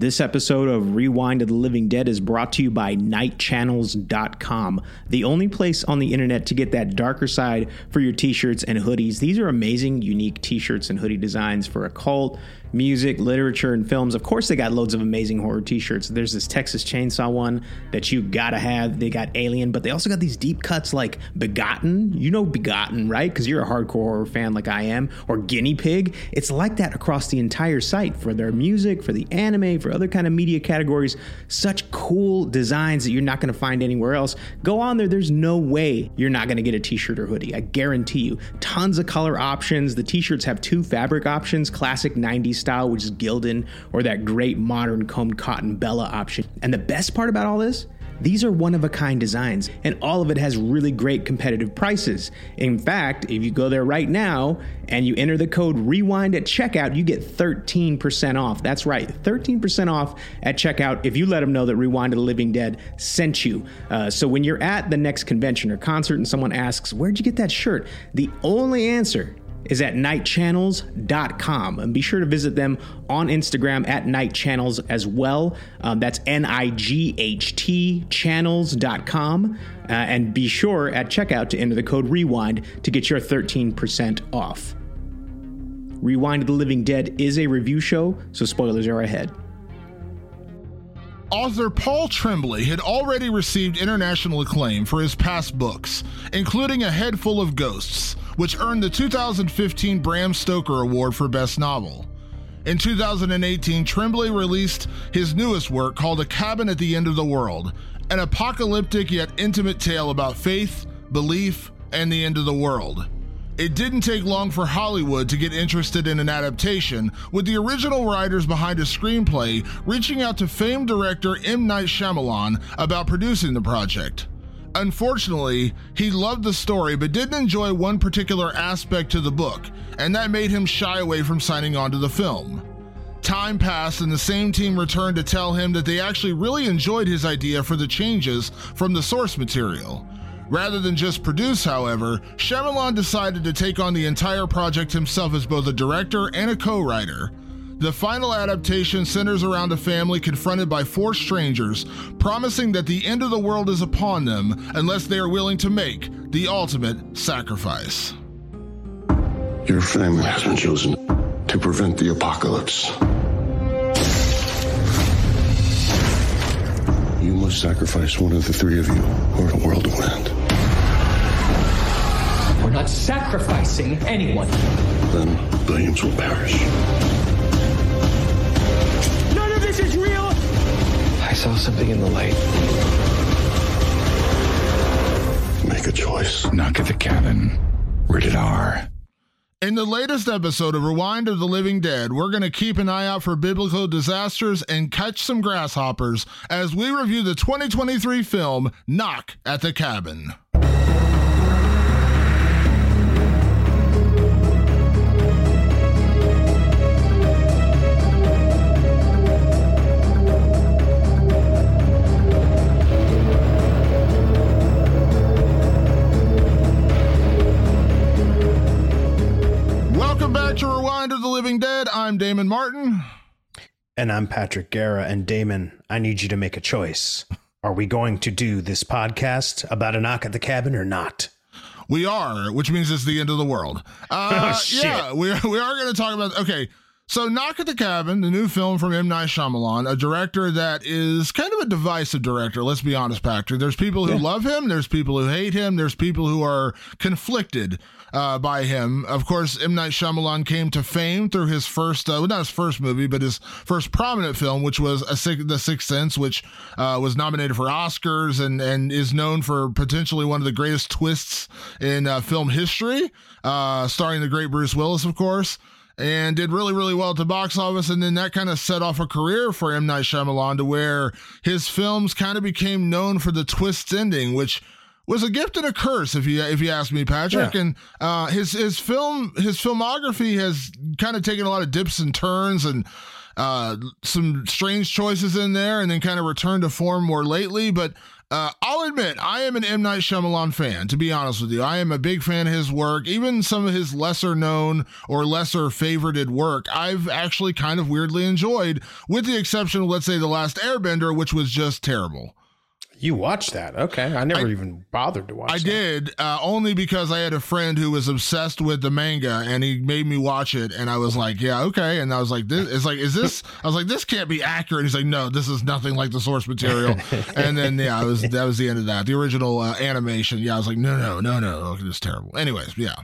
This episode of Rewind of the Living Dead is brought to you by nightchannels.com, the only place on the internet to get that darker side for your t shirts and hoodies. These are amazing, unique t shirts and hoodie designs for occult, music, literature, and films. Of course, they got loads of amazing horror t shirts. There's this Texas Chainsaw one that you gotta have. They got Alien, but they also got these deep cuts like Begotten. You know Begotten, right? Because you're a hardcore horror fan like I am, or Guinea Pig. It's like that across the entire site for their music, for the anime, for other kind of media categories. Such cool designs that you're not to find anywhere else. Go on there. There's no way you're not to get a t-shirt or hoodie. I guarantee you. Tons of color options. The t-shirts have two fabric options: classic '90s style, which is Gildan, or that great modern combed cotton Bella option. And the best part about all this these are one of a kind designs, and all of it has really great competitive prices. In fact, if you go there right now and you enter the code REWIND at checkout, you get 13% off. That's right, 13% off at checkout if you let them know that Rewind of the Living Dead sent you. Uh, so when you're at the next convention or concert and someone asks, Where'd you get that shirt? The only answer is at nightchannels.com. And be sure to visit them on Instagram at nightchannels as well. Um, that's N I G H T channels.com. Uh, and be sure at checkout to enter the code REWIND to get your 13% off. Rewind the Living Dead is a review show, so spoilers are ahead. Author Paul Tremblay had already received international acclaim for his past books, including A Head Full of Ghosts, which earned the 2015 Bram Stoker Award for Best Novel. In 2018, Tremblay released his newest work called A Cabin at the End of the World, an apocalyptic yet intimate tale about faith, belief, and the end of the world. It didn't take long for Hollywood to get interested in an adaptation, with the original writers behind a screenplay reaching out to famed director M. Night Shyamalan about producing the project. Unfortunately, he loved the story but didn't enjoy one particular aspect to the book, and that made him shy away from signing on to the film. Time passed, and the same team returned to tell him that they actually really enjoyed his idea for the changes from the source material. Rather than just produce, however, Shyamalan decided to take on the entire project himself as both a director and a co writer. The final adaptation centers around a family confronted by four strangers, promising that the end of the world is upon them unless they are willing to make the ultimate sacrifice. Your family has been chosen to prevent the apocalypse. You must sacrifice one of the three of you, or the world will end. We're not sacrificing anyone. Then billions will perish. Saw something in the light. Make a choice. Knock at the cabin. Rated R. In the latest episode of Rewind of the Living Dead, we're going to keep an eye out for biblical disasters and catch some grasshoppers as we review the 2023 film Knock at the Cabin. And I'm Patrick Guerra. And Damon, I need you to make a choice. Are we going to do this podcast about a knock at the cabin or not? We are, which means it's the end of the world. Uh, Oh, shit. Yeah, we, we are going to talk about. Okay, so Knock at the Cabin, the new film from M. Night Shyamalan, a director that is kind of a divisive director, let's be honest, Patrick. There's people who love him, there's people who hate him, there's people who are conflicted uh, by him. Of course, M. Night Shyamalan came to fame through his first, uh, well, not his first movie, but his first prominent film, which was Six, The Sixth Sense, which uh, was nominated for Oscars and, and is known for potentially one of the greatest twists in uh, film history, uh, starring the great Bruce Willis, of course and did really, really well at the box office. And then that kind of set off a career for M. Night Shyamalan to where his films kind of became known for the twist ending, which was a gift and a curse, if you if you ask me, Patrick. Yeah. And uh, his his film his filmography has kind of taken a lot of dips and turns and uh, some strange choices in there, and then kind of returned to form more lately. But Uh, I'll admit, I am an M. Night Shyamalan fan, to be honest with you. I am a big fan of his work. Even some of his lesser known or lesser favorited work, I've actually kind of weirdly enjoyed, with the exception of, let's say, The Last Airbender, which was just terrible. You watched that? Okay, I never I- even bothered to watch. I that. did, uh, only because I had a friend who was obsessed with the manga and he made me watch it. And I was like, yeah, okay. And I was like, this is like, is this, I was like, this can't be accurate. He's like, no, this is nothing like the source material. and then, yeah, I was, that was the end of that. The original uh, animation. Yeah. I was like, no, no, no, no. It's terrible. Anyways, yeah.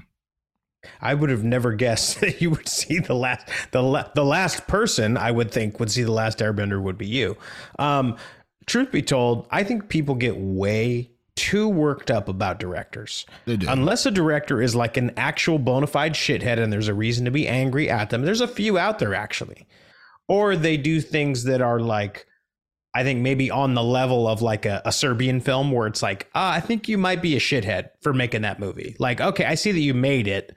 I would have never guessed that you would see the last the la- the last person I would think would see the last Airbender would be you. Um, truth be told, I think people get way too worked up about directors. They do. Unless a director is like an actual bona fide shithead and there's a reason to be angry at them. There's a few out there actually. Or they do things that are like I think maybe on the level of like a, a Serbian film where it's like, ah, I think you might be a shithead for making that movie. Like, okay, I see that you made it,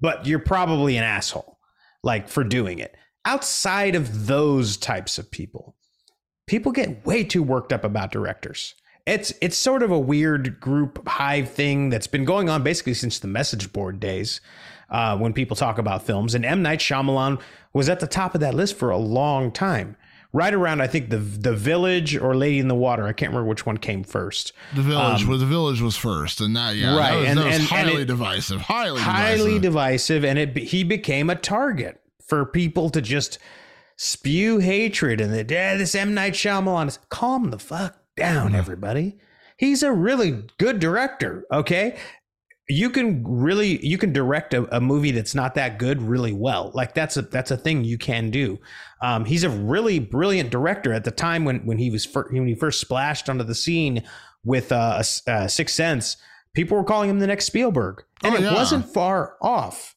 but you're probably an asshole, like for doing it. Outside of those types of people, people get way too worked up about directors. It's it's sort of a weird group hive thing that's been going on basically since the message board days, uh, when people talk about films. And M Night Shyamalan was at the top of that list for a long time, right around I think the the Village or Lady in the Water. I can't remember which one came first. The village, well, the village was first. And that, yeah, Um, Right, that was, and- that was and- and highly it- divisive. Highly, highly divisive. divisive, and it he became a target for people to just spew hatred and that yeah, this M Night Shyamalan is calm the fuck down, everybody. He's a really good director. Okay, you can really you can direct a, a movie that's not that good really well. Like that's a that's a thing you can do. Um, he's a really brilliant director. At the time when when he was fir- when he first splashed onto the scene with uh, uh, Sixth Sense, people were calling him the next Spielberg, and Oh, it wasn't far off.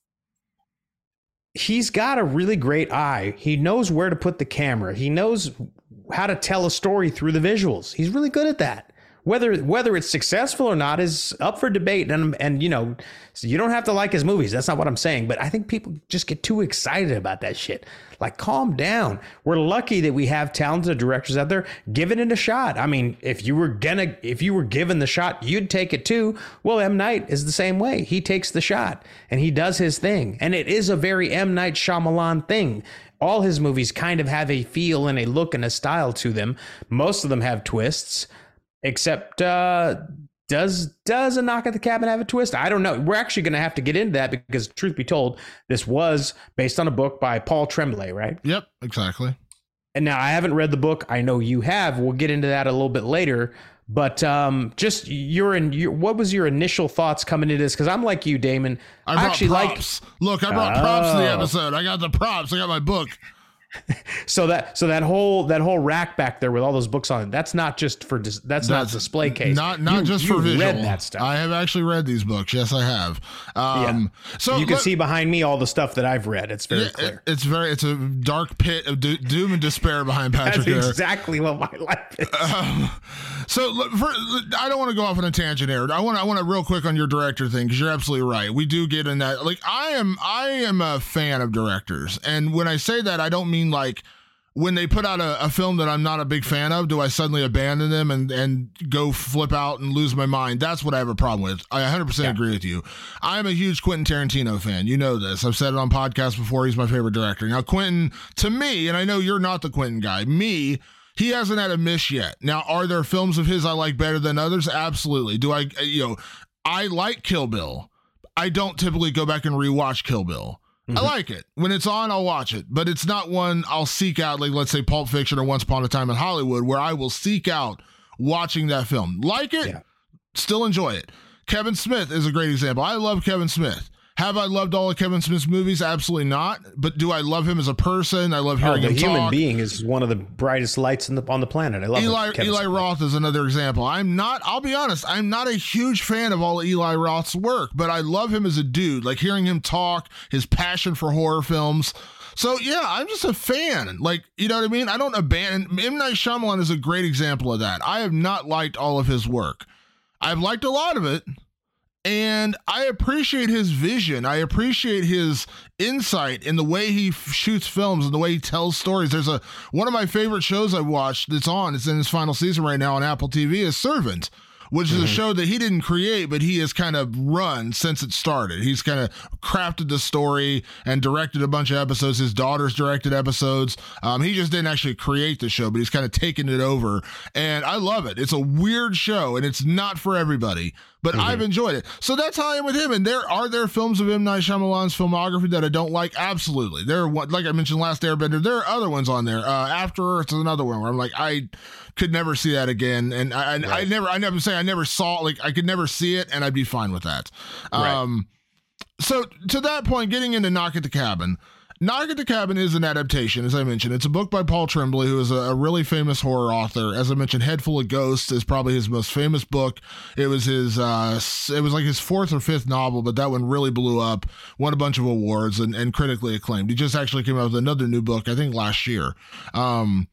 He's got a really great eye. He knows where to put the camera. He knows how to tell a story through the visuals. He's really good at that. Whether whether it's successful or not is up for debate. And and you know, you don't have to like his movies. That's not what I'm saying. But I think people just get too excited about that shit. Like, calm down. We're lucky that we have talented directors out there giving it a shot. I mean, if you were gonna, if you were given the shot, you'd take it too. Well, M Night is the same way. He takes the shot and he does his thing, and it is a very M Night Shyamalan thing. All his movies kind of have a feel and a look and a style to them. Most of them have twists, except uh, does does a knock at the cabin have a twist? I don't know. We're actually going to have to get into that because, truth be told, this was based on a book by Paul Tremblay, right? Yep, exactly. And now I haven't read the book. I know you have. We'll get into that a little bit later. But um, just your in your, what was your initial thoughts coming into this? Because I'm like you, Damon. I I, actually like props. Look, I brought props to the Oh. episode. I got the props. I got my book. so that so that whole that whole rack back there with all those books on it. That's not just for dis, that's, not That's display case. Not not You- just you for visual. Read that stuff. I have actually read these books. Yes, I have. Um, So you can let- see behind me all the stuff that I've read. It's very Yeah, clear. it- it's very it's a dark pit of do- doom and despair behind Patrick. That's exactly what my life is. Um, so for, I don't want to go off on a tangent here. I want I want to real quick on your director thing because you're absolutely right. We do get in that. Like I am I am a fan of directors, and when I say that, I don't mean like when they put out a, a film that I'm not a big fan of, do I suddenly abandon them and, and go flip out and lose my mind? That's what I have a problem with. I 100% agree with you. I'm a huge Quentin Tarantino fan. You know this. I've said it on podcasts before. He's my favorite director. Now, Quentin, to me, and I know you're not the Quentin guy, me, he hasn't had a miss yet. Now, are there films of his I like better than others? Absolutely. Do I, you know, I like Kill Bill. I don't typically go back and rewatch Kill Bill. I mm-hmm. like it. When it's on, I'll watch it, but it's not one I'll seek out, like let's say Pulp Fiction or Once Upon a Time in Hollywood, where I will seek out watching that film. Like it, Yeah. still enjoy it. Kevin Smith is a great example. I love Kevin Smith. Have I loved all of Kevin Smith's movies? Absolutely not. But do I love him as a person? I love hearing Oh, the him human talk. being is one of the brightest lights in the, on the planet. I love Eli it. Eli Smith. Roth is another example. I'm not. I'll be honest. I'm not a huge fan of all of Eli Roth's work, but I love him as a dude. Like hearing him talk, his passion for horror films. So yeah, I'm just a fan. Like you know what I mean. I don't abandon. M Night Shyamalan is a great example of that. I have not liked all of his work. I've liked a lot of it. And I appreciate his vision. I appreciate his insight in the way he f- shoots films and the way he tells stories. There's a one of my favorite shows I watched that's on. It's in its final season right now on Apple TV. Is Servant which is a show that he didn't create, but he has kind of run since it started. He's kind of crafted the story and directed a bunch of episodes. His daughter's directed episodes. Um, he just didn't actually create the show, but he's kind of taken it over. And I love it. It's a weird show and it's not for everybody, but I've enjoyed it. So that's how I am with him. And there are there films of M. Night Shyamalan's filmography that I don't like? Absolutely. There are, one- like I mentioned last Airbender, there are other ones on there. Uh, After Earth is another one where I'm like, I could never see that again. And I, I, I never, I never say I never saw, like, I could never see it and I'd be fine with that. Um, so to that point, getting into Knock at the Cabin. Knock at the Cabin is an adaptation, as I mentioned. It's a book by Paul Tremblay, who is a, a really famous horror author. As I mentioned, Head Full of Ghosts is probably his most famous book. It was his, uh, it was like his fourth or fifth novel, but that one really blew up, won a bunch of awards, and, and critically acclaimed. He just actually came out with another new book, I think last year. Um,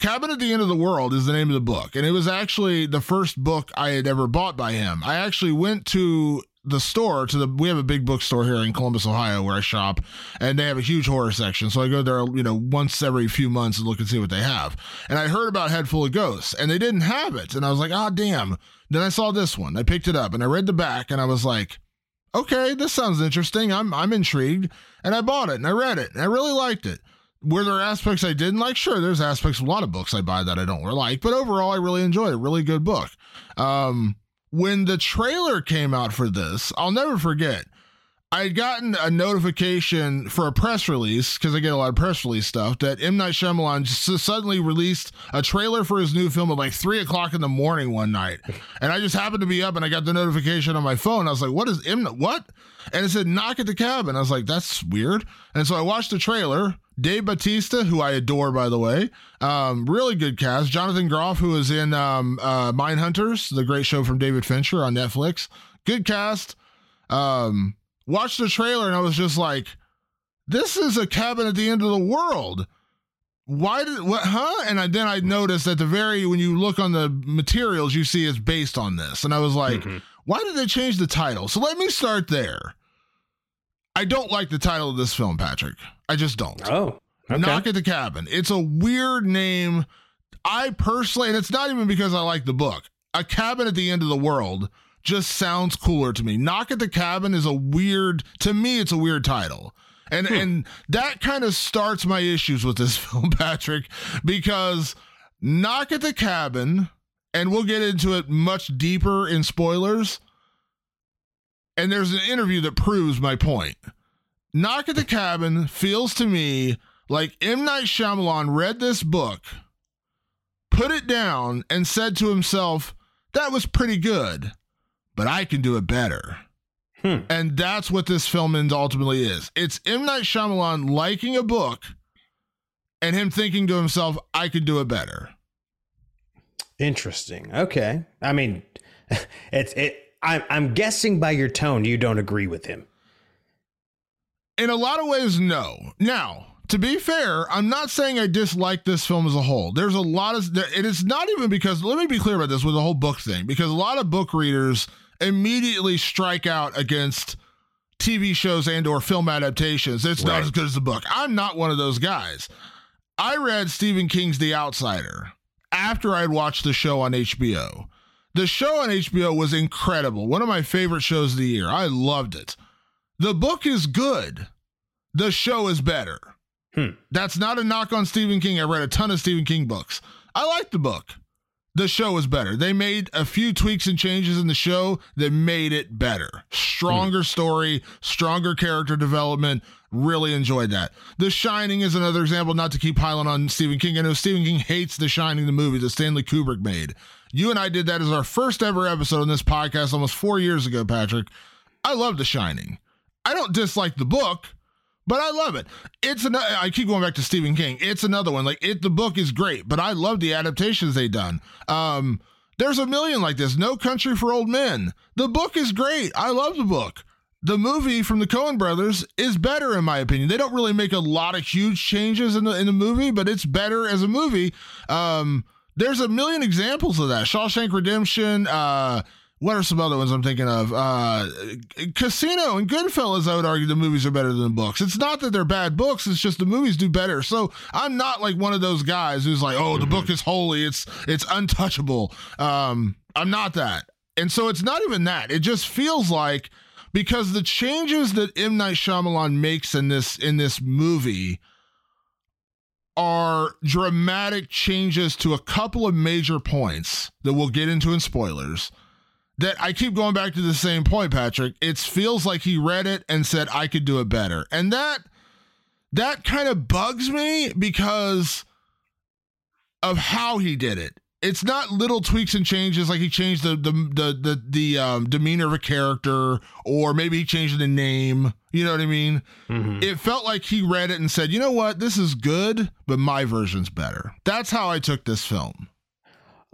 Cabin at the End of the World is the name of the book. And it was actually the first book I had ever bought by him. I actually went to the store to the we have a big bookstore here in Columbus, Ohio, where I shop, and they have a huge horror section. So I go there, you know, once every few months and look and see what they have. And I heard about Head Full of Ghosts, and they didn't have it. And I was like, ah, damn. Then I saw this one. I picked it up and I read the back, and I was like, okay, this sounds interesting. I'm I'm intrigued, and I bought it and I read it and I really liked it. Were there aspects I didn't like? Sure, there's aspects of a lot of books I buy that I don't really like, but overall, I really enjoyed it. Really good book. Um, when the trailer came out for this, I'll never forget. I had gotten a notification for a press release because I get a lot of press release stuff that M Night Shyamalan just suddenly released a trailer for his new film at like three o'clock in the morning one night, and I just happened to be up and I got the notification on my phone. I was like, "What is M? What?" And it said "Knock at the Cabin." I was like, "That's weird." And so I watched the trailer. Dave Bautista, who I adore, by the way, um, really good cast. Jonathan Groff, who is in um, uh, Mindhunters, the great show from David Fincher on Netflix. Good cast. Um, watched the trailer and I was just like, "This is a cabin at the end of the world." Why did what? Huh? And I, then I noticed at the very when you look on the materials, you see it's based on this, and I was like, "Why did they change the title?" So let me start there. I don't like the title of this film, Patrick. I just don't. Oh, okay. Knock at the Cabin. It's a weird name. I personally, and it's not even because I like the book. A cabin at the end of the world just sounds cooler to me. Knock at the Cabin is a weird, to me, it's a weird title. And hmm. and that kind of starts my issues with this film, Patrick, because Knock at the Cabin, and we'll get into it much deeper in spoilers. And there's an interview that proves my point. Knock at the Cabin feels to me like M. Night Shyamalan read this book, put it down, and said to himself, That was pretty good, but I can do it better. Hmm. And that's what this film ultimately is. It's M. Night Shyamalan liking a book and him thinking to himself, I could do it better. Interesting. Okay. I mean, it's it. I'm I'm guessing by your tone you don't agree with him. In a lot of ways, no. Now, to be fair, I'm not saying I dislike this film as a whole. There's a lot of it is not even because let me be clear about this with the whole book thing because a lot of book readers immediately strike out against TV shows and or film adaptations. It's not as good as the book. I'm not one of those guys. I read Stephen King's The Outsider after I'd watched the show on HBO. The show on HBO was incredible. One of my favorite shows of the year. I loved it. The book is good. The show is better. Hmm. That's not a knock on Stephen King. I read a ton of Stephen King books. I like the book. The show is better. They made a few tweaks and changes in the show that made it better. Stronger story, stronger character development. Really enjoyed that. The Shining is another example, not to keep piling on Stephen King. I know Stephen King hates The Shining, the movie that Stanley Kubrick made. You and I did that as our first ever episode on this podcast almost four years ago, Patrick. I love The Shining. I don't dislike the book, but I love it. It's another. I keep going back to Stephen King. It's another one. Like it, the book is great, but I love the adaptations they done. Um, there's a million like this. No Country for Old Men. The book is great. I love the book. The movie from the Coen Brothers is better in my opinion. They don't really make a lot of huge changes in the in the movie, but it's better as a movie. Um, there's a million examples of that. Shawshank Redemption. Uh, what are some other ones I'm thinking of? Uh, Casino and Goodfellas, I would argue the movies are better than the books. It's not that they're bad books; it's just the movies do better. So I'm not like one of those guys who's like, "Oh, the mm-hmm. book is holy; it's it's untouchable." Um, I'm not that, and so it's not even that. It just feels like because the changes that M Night Shyamalan makes in this in this movie are dramatic changes to a couple of major points that we'll get into in spoilers that I keep going back to the same point, Patrick. It feels like he read it and said I could do it better. And that that kind of bugs me because of how he did it. It's not little tweaks and changes like he changed the the the the, the um, demeanor of a character or maybe he changed the name. You know what I mean? Mm-hmm. It felt like he read it and said, "You know what? This is good, but my version's better." That's how I took this film.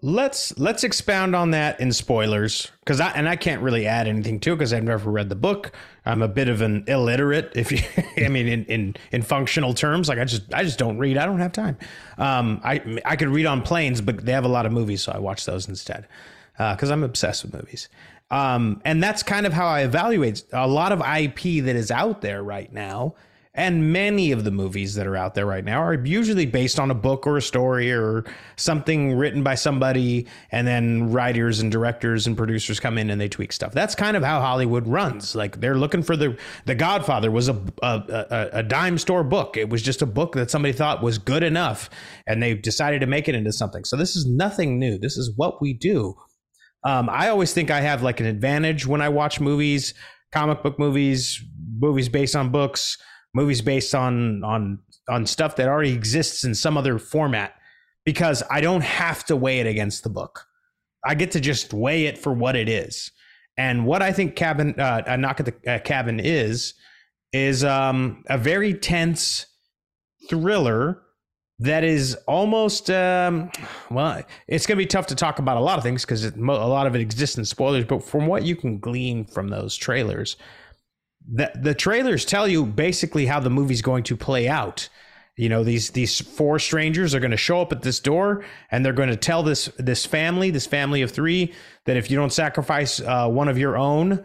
Let's let's expound on that in spoilers because I and I can't really add anything to it because I've never read the book. I'm a bit of an illiterate, if you, I mean, in, in in functional terms. Like I just I just don't read. I don't have time. Um, I I could read on planes, but they have a lot of movies, so I watch those instead because uh, I'm obsessed with movies. Um, and that's kind of how I evaluate a lot of IP that is out there right now and many of the movies that are out there right now are usually based on a book or a story or something written by somebody, and then writers and directors and producers come in and they tweak stuff. That's kind of how Hollywood runs. Like they're looking for the The Godfather was a a, a, a dime store book. It was just a book that somebody thought was good enough, and they decided to make it into something. So this is nothing new. This is what we do. Um, I always think I have like an advantage when I watch movies, comic book movies, movies based on books movies based on on on stuff that already exists in some other format because I don't have to weigh it against the book. I get to just weigh it for what it is. And what I think cabin uh, a knock at the uh, cabin is is um, a very tense thriller that is almost um, well it's going to be tough to talk about a lot of things because a lot of it exists in spoilers but from what you can glean from those trailers the the trailers tell you basically how the movie's going to play out. You know, these these four strangers are going to show up at this door and they're going to tell this this family, this family of three, that if you don't sacrifice uh, one of your own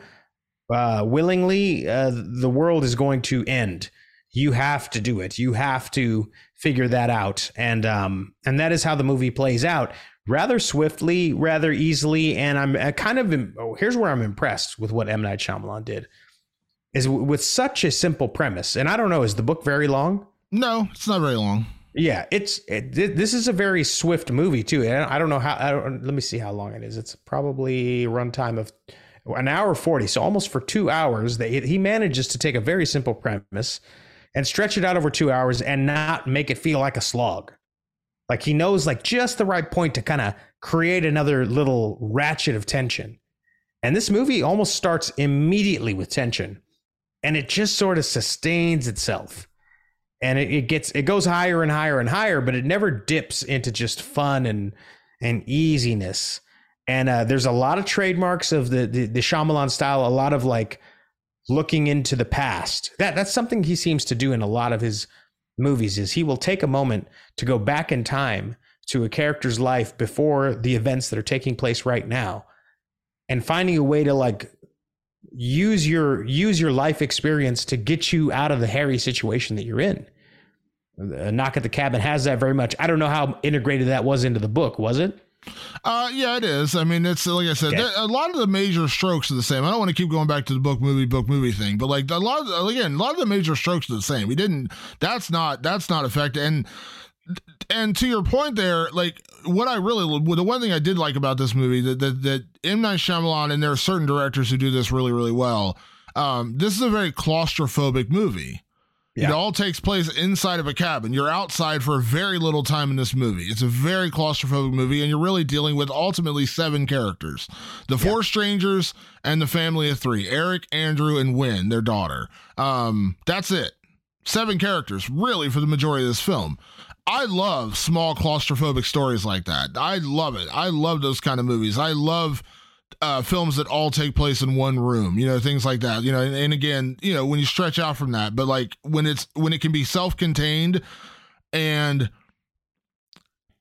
uh, willingly, uh, the world is going to end. You have to do it. You have to figure that out, and um, and that is how the movie plays out rather swiftly, rather easily. And I'm uh, kind of oh, here's where I'm impressed with what M Night Shyamalan did is with such a simple premise. And I don't know, is the book very long? No, it's not very long. Yeah, it's it, this is a very swift movie too. And I don't know how. I don't, let me see how long it is. It's probably runtime of an hour forty, so almost for two hours. They, he manages to take a very simple premise and stretch it out over two hours and not make it feel like a slog. Like he knows like just the right point to kind of create another little ratchet of tension. And this movie almost starts immediately with tension and it just sort of sustains itself. And it, it, gets it goes higher and higher and higher but it never dips into just fun and and easiness. And uh, there's a lot of trademarks of the, the the Shyamalan style a lot of like looking into the past. That that's something he seems to do in a lot of his movies is he will take a moment to go back in time to a character's life before the events that are taking place right now and finding a way to like use your use your life experience to get you out of the hairy situation that you're in. A knock at the cabin has that very much. I don't know how integrated that was into the book. Was it? Uh, yeah, it is. I mean, it's like I said, okay. a lot of the major strokes are the same. I don't want to keep going back to the book movie, book movie thing, but like a lot of again, a lot of the major strokes are the same. We didn't. That's not. That's not effective. And and to your point there, like what I really the one thing I did like about this movie that that, that M Night Shyamalan and there are certain directors who do this really really well. Um, this is a very claustrophobic movie. Yeah. It all takes place inside of a cabin. You're outside for very little time in this movie. It's a very claustrophobic movie, and you're really dealing with ultimately seven characters the four yeah. strangers and the family of three Eric, Andrew, and Wen, their daughter. Um, that's it. Seven characters, really, for the majority of this film. I love small claustrophobic stories like that. I love it. I love those kind of movies. I love uh, films that all take place in one room, you know, things like that, you know, and, and, again, you know, when you stretch out from that, but like when it's, when it can be self contained and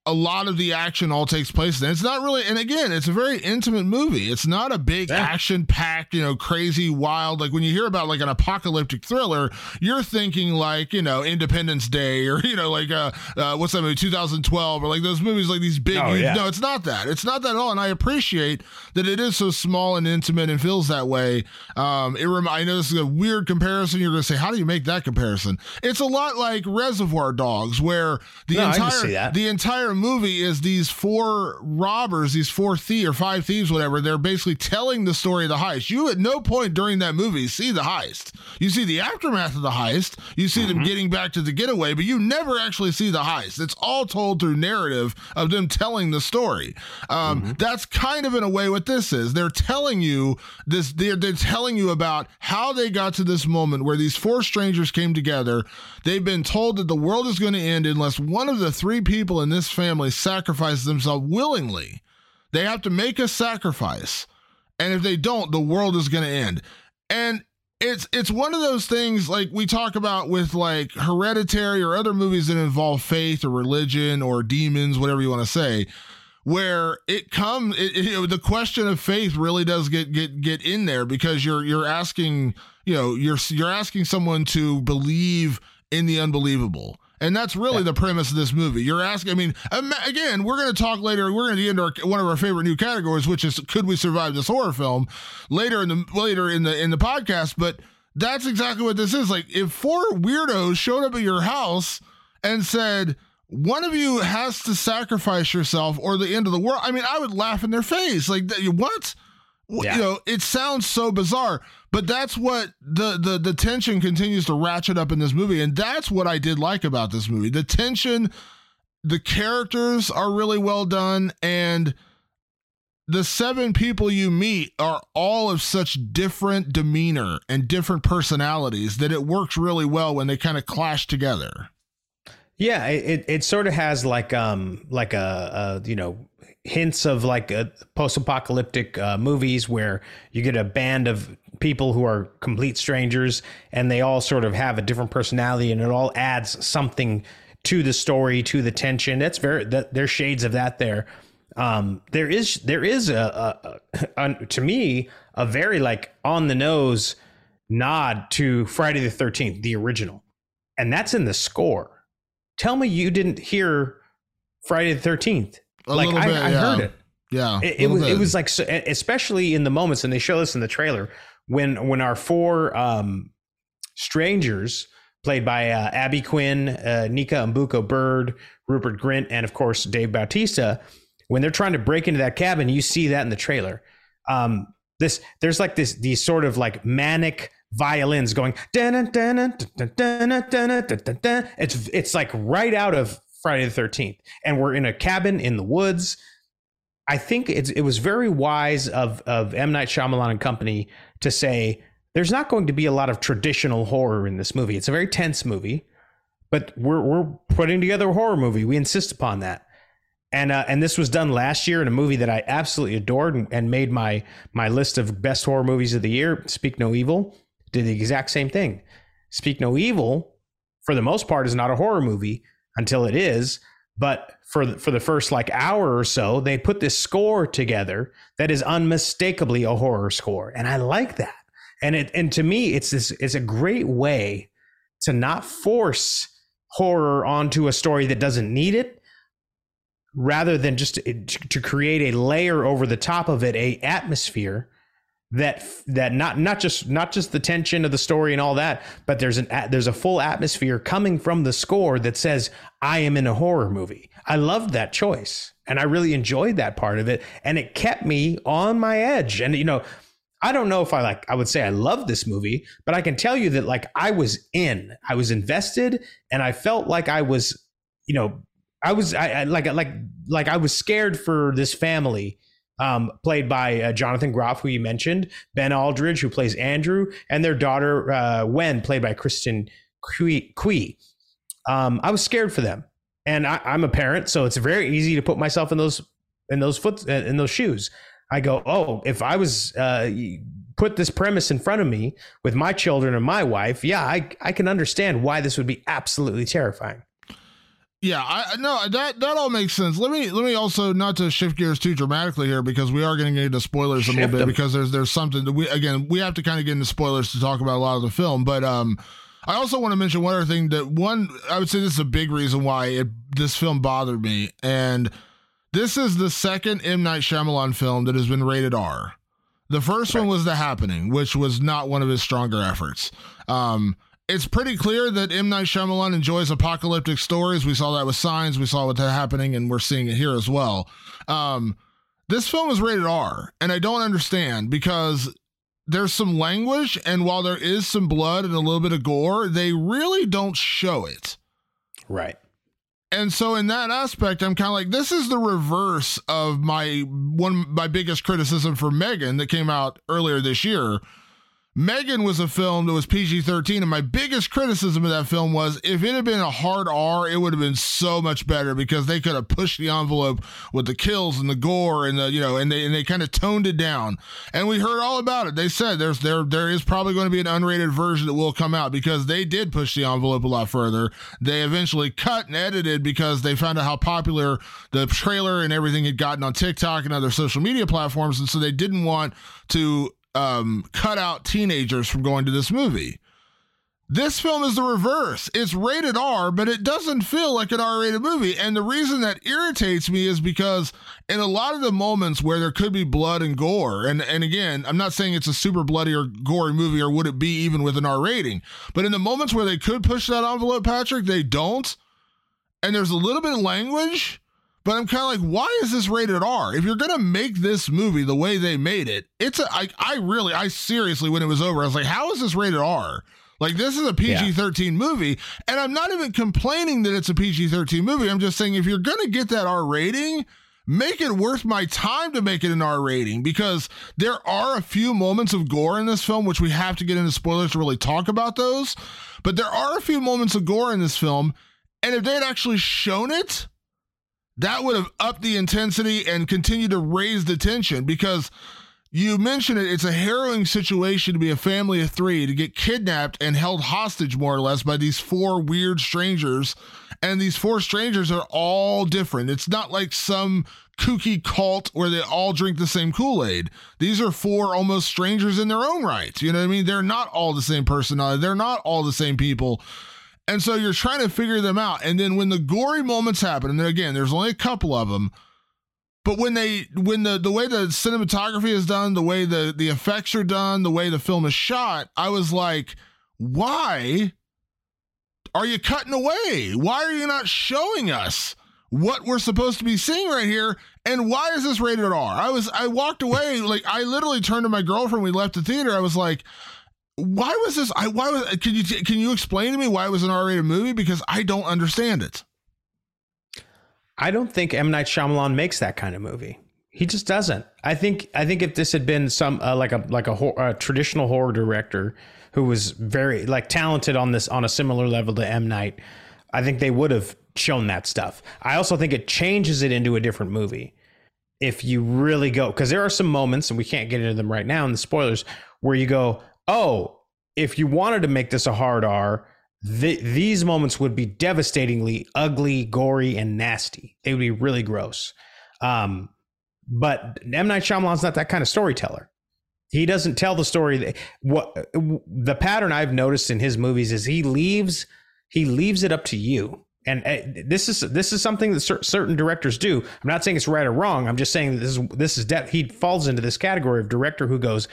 a lot of the action all takes place and it's not really and again it's a very intimate movie. It's not a big Yeah. action packed you know crazy wild like when you hear about like an apocalyptic thriller you're thinking like you know independence day or you know like uh, uh what's that movie 2012 or like those movies like these big Oh, yeah. no it's not that. It's not that at all and i appreciate that it is so small and intimate and feels that way. Um it rem- i know this is a weird comparison you're gonna say how do you make that comparison? It's a lot like reservoir dogs where the No, entire the entire movie is these four robbers, these four thieves or five thieves, whatever. They're basically telling the story of the heist. You at no point during that movie see the heist. You see the aftermath of the heist. You see Mm-hmm. them getting back to the getaway, but you never actually see the heist. It's all told through narrative of them telling the story. Um, Mm-hmm. That's kind of in a way what this is. They're telling you this. They're, they're telling you about how they got to this moment where these four strangers came together. They've been told that the world is going to end unless one of the three people in this family sacrifices themselves willingly. They have to make a sacrifice. And if they don't, the world is going to end. And it's it's one of those things like we talk about with like hereditary or other movies that involve faith or religion or demons, whatever you want to say, where it comes it, it- the question of faith really does get get get in there because you're you're asking you know you're you're asking someone to believe in the unbelievable and that's really the premise of this movie. You're asking i mean again we're going to talk later we're going to get into our, one of our favorite new categories which is could we survive this horror film later in the later in the in the podcast but that's exactly what this is. Like if four weirdos showed up at your house and said one of you has to sacrifice yourself or the end of the world i mean i would laugh in their face. Like what? Yeah. you know it sounds so bizarre but that's what the, the the tension continues to ratchet up in this movie and that's what i did like about this movie. The tension the characters are really well done and the seven people you meet are all of such different demeanor and different personalities that it works really well when they kind of clash together. Yeah, it, it, sort of has like um like a, a you know hints of like a post-apocalyptic uh, movies where you get a band of people who are complete strangers and they all sort of have a different personality and it all adds something to the story to the tension. That's very that there's shades of that there. Um, there is there is a, a, a to me a very like on the nose nod to Friday the Thirteenth, the original, and that's in the score tell me you didn't hear Friday the Thirteenth. A Like little I, bit, I yeah. heard it. yeah It, it was it was like especially in the moments, and they show this in the trailer when when our four um, strangers, played by uh, Abby Quinn, uh, Nikki Amuka-Bird, Rupert Grint, and of course Dave Bautista, when they're trying to break into that cabin, you see that in the trailer. Um, this there's like this these sort of like manic violins going it's it's like right out of Friday the 13th and we're in a cabin in the woods I think it's it was very wise of of M Night Shyamalan and company to say there's not going to be a lot of traditional horror in this movie. It's a very tense movie, but we're we're putting together a horror movie. We insist upon that. And uh, and this was done last year in a movie that I absolutely adored and, and made my my list of best horror movies of the year. Speak No Evil did the exact same thing. Speak No Evil, for the most part, is not a horror movie until it is. But for the, for the first like hour or so, they put this score together that is unmistakably a horror score, and I like that. And it and to me, it's this it's a great way to not force horror onto a story that doesn't need it rather than just eh, to, to create a layer over the top of it a atmosphere that that not not just not just the tension of the story and all that but there's an there's a full atmosphere coming from the score that says i am in a horror movie. I loved that choice and i really enjoyed that part of it and it kept me on my edge and you know I don't know if I like I would say I love this movie, but I can tell you that like I was in, I was invested, and I felt like I was, you know, I was I, I like like like I was scared for this family, um, played by uh, Jonathan Groff, who you mentioned, Ben Aldridge, who plays Andrew, and their daughter uh, Wen, played by Kristen Cui. Um, I was scared for them, and I, I'm a parent, so it's very easy to put myself in those in those foot in those shoes. I go, oh, if I was uh, put this premise in front of me with my children and my wife, yeah, I I can understand why this would be absolutely terrifying. Yeah, I no that that all makes sense. Let me let me also not to shift gears too dramatically here because we are going to get into spoilers a little bit them. because there's there's something that we again we have to kind of get into spoilers to talk about a lot of the film. But um, I also want to mention one other thing that one I would say this is a big reason why it this film bothered me, and this is the second M Night Shyamalan film that has been rated R. The first right. one was The Happening, which was not one of his stronger efforts. Um, it's pretty clear that M. Night Shyamalan enjoys apocalyptic stories. We saw that with Signs, we saw what's happening, and we're seeing it here as well. Um, this film is rated R, and I don't understand because there's some language, and while there is some blood and a little bit of gore, they really don't show it. Right. And so in that aspect, I'm kind of like, this is the reverse of my one my biggest criticism for Megan that came out earlier this year, Megan was a film that was PG 13. And my biggest criticism of that film was if it had been a hard R, it would have been so much better because they could have pushed the envelope with the kills and the gore and the, you know, and they, and they kind of toned it down. And we heard all about it. They said there's, there, there is probably going to be an unrated version that will come out because they did push the envelope a lot further. They eventually cut and edited because they found out how popular the trailer and everything had gotten on TikTok and other social media platforms. And so they didn't want to um, cut out teenagers from going to this movie. This film is the reverse. It's rated R, but it doesn't feel like an R rated movie. And the reason that irritates me is because in a lot of the moments where there could be blood and gore, and, and again, I'm not saying it's a super bloody or gory movie, or would it be even with an R rating, but in the moments where they could push that envelope, Patrick, they don't. And there's a little bit of language but I'm kind of like, why is this rated R? If you're gonna make this movie the way they made it, it's a. I, I really, I seriously, when it was over, I was like, how is this rated R? Like this is a PG-13 yeah. movie, and I'm not even complaining that it's a PG-13 movie. I'm just saying if you're gonna get that R rating, make it worth my time to make it an R rating because there are a few moments of gore in this film, which we have to get into spoilers to really talk about those. But there are a few moments of gore in this film, and if they had actually shown it, that would have upped the intensity and continued to raise the tension because you mentioned it, it's a harrowing situation to be a family of three to get kidnapped and held hostage more or less by these four weird strangers. And these four strangers are all different. It's not like some kooky cult where they all drink the same Kool Aid. These are four almost strangers in their own right. You know what I mean? They're not all the same personality, they're not all the same people. And so you're trying to figure them out. And then when the gory moments happen, and again, there's only a couple of them, but when they when the the way the cinematography is done, the way the the effects are done, the way the film is shot, I was like, why are you cutting away? Why are you not showing us what we're supposed to be seeing right here? And why is this rated R? I was I walked away like I literally turned to my girlfriend. We left the theater. I was like, why was this? I why was can you can you explain to me why it was an R-rated movie? Because I don't understand it. I don't think M Night Shyamalan makes that kind of movie. He just doesn't. I think I think if this had been some uh, like a like a, a, traditional horror director who was very like talented on this on a similar level to M Night, I think they would have shown that stuff. I also think it changes it into a different movie if you really go because there are some moments and we can't get into them right now in the spoilers where you go oh, if you wanted to make this a hard R, th- these moments would be devastatingly ugly, gory, and nasty. They would be really gross. Um, but M Night Shyamalan's not that kind of storyteller. He doesn't tell the story. That, what the pattern I've noticed in his movies is he leaves he leaves it up to you. And uh, this is this is something that certain directors do. I'm not saying it's right or wrong. I'm just saying this is this is de- he falls into this category of director who goes,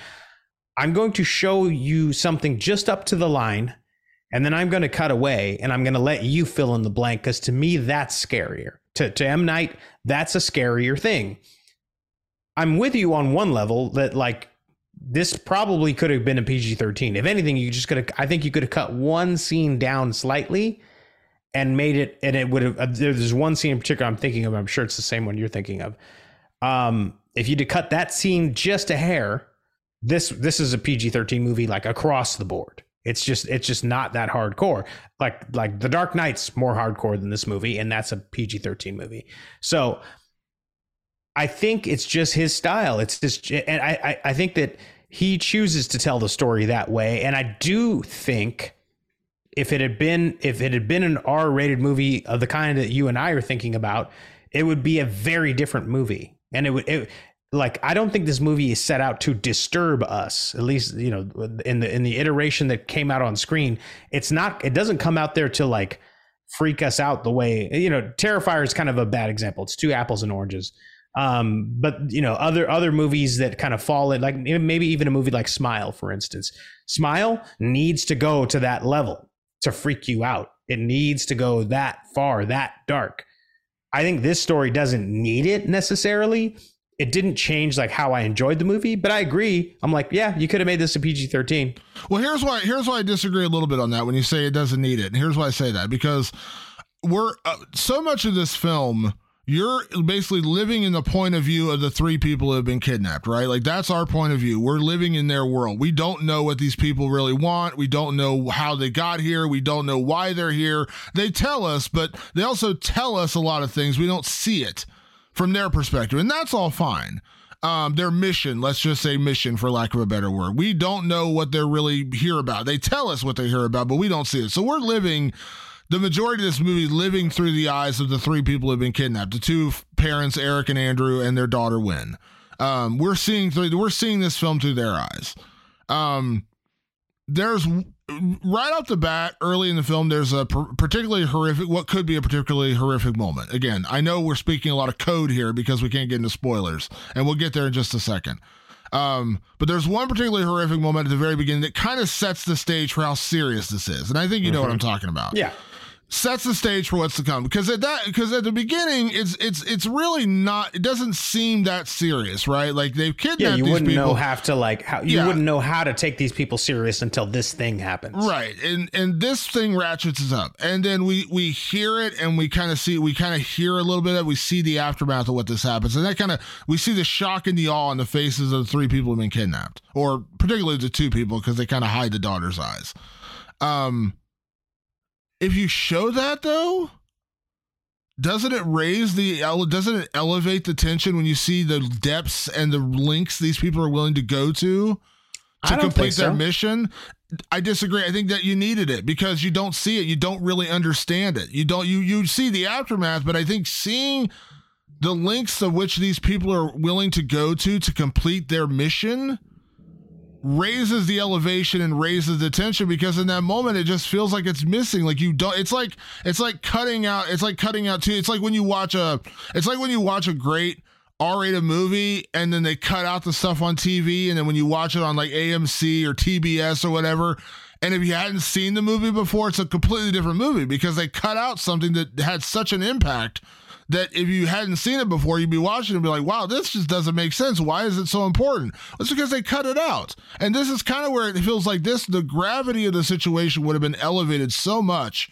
I'm going to show you something just up to the line, and then I'm going to cut away and I'm going to let you fill in the blank because to me, that's scarier. To, to M. Night, that's a scarier thing. I'm with you on one level that, like, this probably could have been a PG 13. If anything, you just could have, I think you could have cut one scene down slightly and made it, and it would have, uh, there's one scene in particular I'm thinking of, I'm sure it's the same one you're thinking of. Um, if you'd have cut that scene just a hair, this this is a PG-13 movie like across the board. It's just it's just not that hardcore. Like like The Dark Knight's more hardcore than this movie, and that's a PG-13 movie. So I think it's just his style. It's just and I, I, I think that he chooses to tell the story that way. And I do think if it had been if it had been an R-rated movie of the kind that you and I are thinking about, it would be a very different movie. And it would it, like I don't think this movie is set out to disturb us. At least you know in the in the iteration that came out on screen, it's not. It doesn't come out there to like freak us out the way you know. Terrifier is kind of a bad example. It's two apples and oranges. Um, but you know other other movies that kind of fall in like maybe even a movie like Smile, for instance. Smile needs to go to that level to freak you out. It needs to go that far, that dark. I think this story doesn't need it necessarily it didn't change like how I enjoyed the movie, but I agree. I'm like, yeah, you could have made this a PG-13. Well, here's why here's why I disagree a little bit on that when you say it doesn't need it. And here's why I say that because we're uh, so much of this film you're basically living in the point of view of the three people who have been kidnapped, right? Like that's our point of view. We're living in their world. We don't know what these people really want. We don't know how they got here. We don't know why they're here. They tell us, but they also tell us a lot of things. We don't see it from their perspective, and that's all fine. Um, their mission, let's just say mission for lack of a better word. We don't know what they're really here about. They tell us what they hear about, but we don't see it. So we're living the majority of this movie living through the eyes of the three people who have been kidnapped the two parents eric and andrew and their daughter Wen. Um, we're seeing through we're seeing this film through their eyes um, there's right off the bat early in the film there's a particularly horrific what could be a particularly horrific moment. Again i know we're speaking a lot of code here because we can't get into spoilers and we'll get there in just a second. Um, but there's one particularly horrific moment at the very beginning that kind of sets the stage for how serious this is and i think you know mm-hmm. what i'm talking about. Yeah sets the stage for what's to come. Because at that because at the beginning it's it's it's really not it doesn't seem that serious right? Like they've kidnapped yeah you wouldn't people. know have to like how you yeah. wouldn't know how to take these people serious until this thing happens. Right and and this thing ratchets us up. And then we we hear it and we kind of see we kind of hear a little bit of we see the aftermath of what this happens. And that kind of we see the shock and the awe on the faces of the three people who've been kidnapped. Or particularly the two people because they kind of hide the daughter's eyes. Um if you show that though, doesn't it raise the doesn't it elevate the tension when you see the depths and the links these people are willing to go to to complete so. their mission? I disagree. I think that you needed it because you don't see it. You don't really understand it. You don't you you see the aftermath, but I think seeing the links of which these people are willing to go to to complete their mission raises the elevation and raises the tension because in that moment it just feels like it's missing. Like you don't it's like it's like cutting out it's like cutting out too it's like when you watch a it's like when you watch a great R-rated movie and then they cut out the stuff on TV and then when you watch it on like AMC or TBS or whatever and if you hadn't seen the movie before it's a completely different movie because they cut out something that had such an impact that if you hadn't seen it before, you'd be watching and be like, wow, this just doesn't make sense. Why is it so important? It's because they cut it out. And this is kind of where it feels like this the gravity of the situation would have been elevated so much,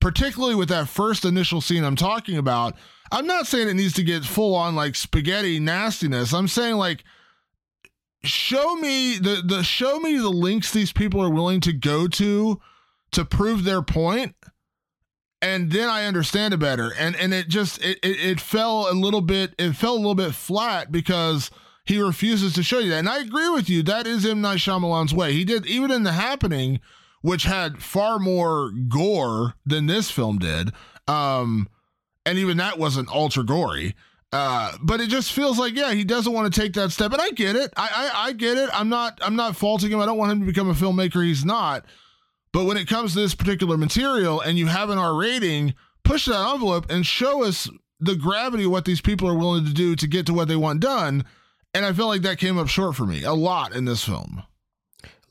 particularly with that first initial scene I'm talking about. I'm not saying it needs to get full on like spaghetti nastiness. I'm saying like show me the the show me the links these people are willing to go to to prove their point and then I understand it better. And and it just it, it, it fell a little bit it fell a little bit flat because he refuses to show you that. And I agree with you. That is M Night Shyamalan's way. He did even in The Happening, which had far more gore than this film did. Um, and even that wasn't ultra gory. Uh, but it just feels like yeah, he doesn't want to take that step, and I get it. I, I I get it. I'm not I'm not faulting him. I don't want him to become a filmmaker. He's not. But when it comes to this particular material and you have an R rating, push that envelope and show us the gravity of what these people are willing to do to get to what they want done. And I feel like that came up short for me a lot in this film.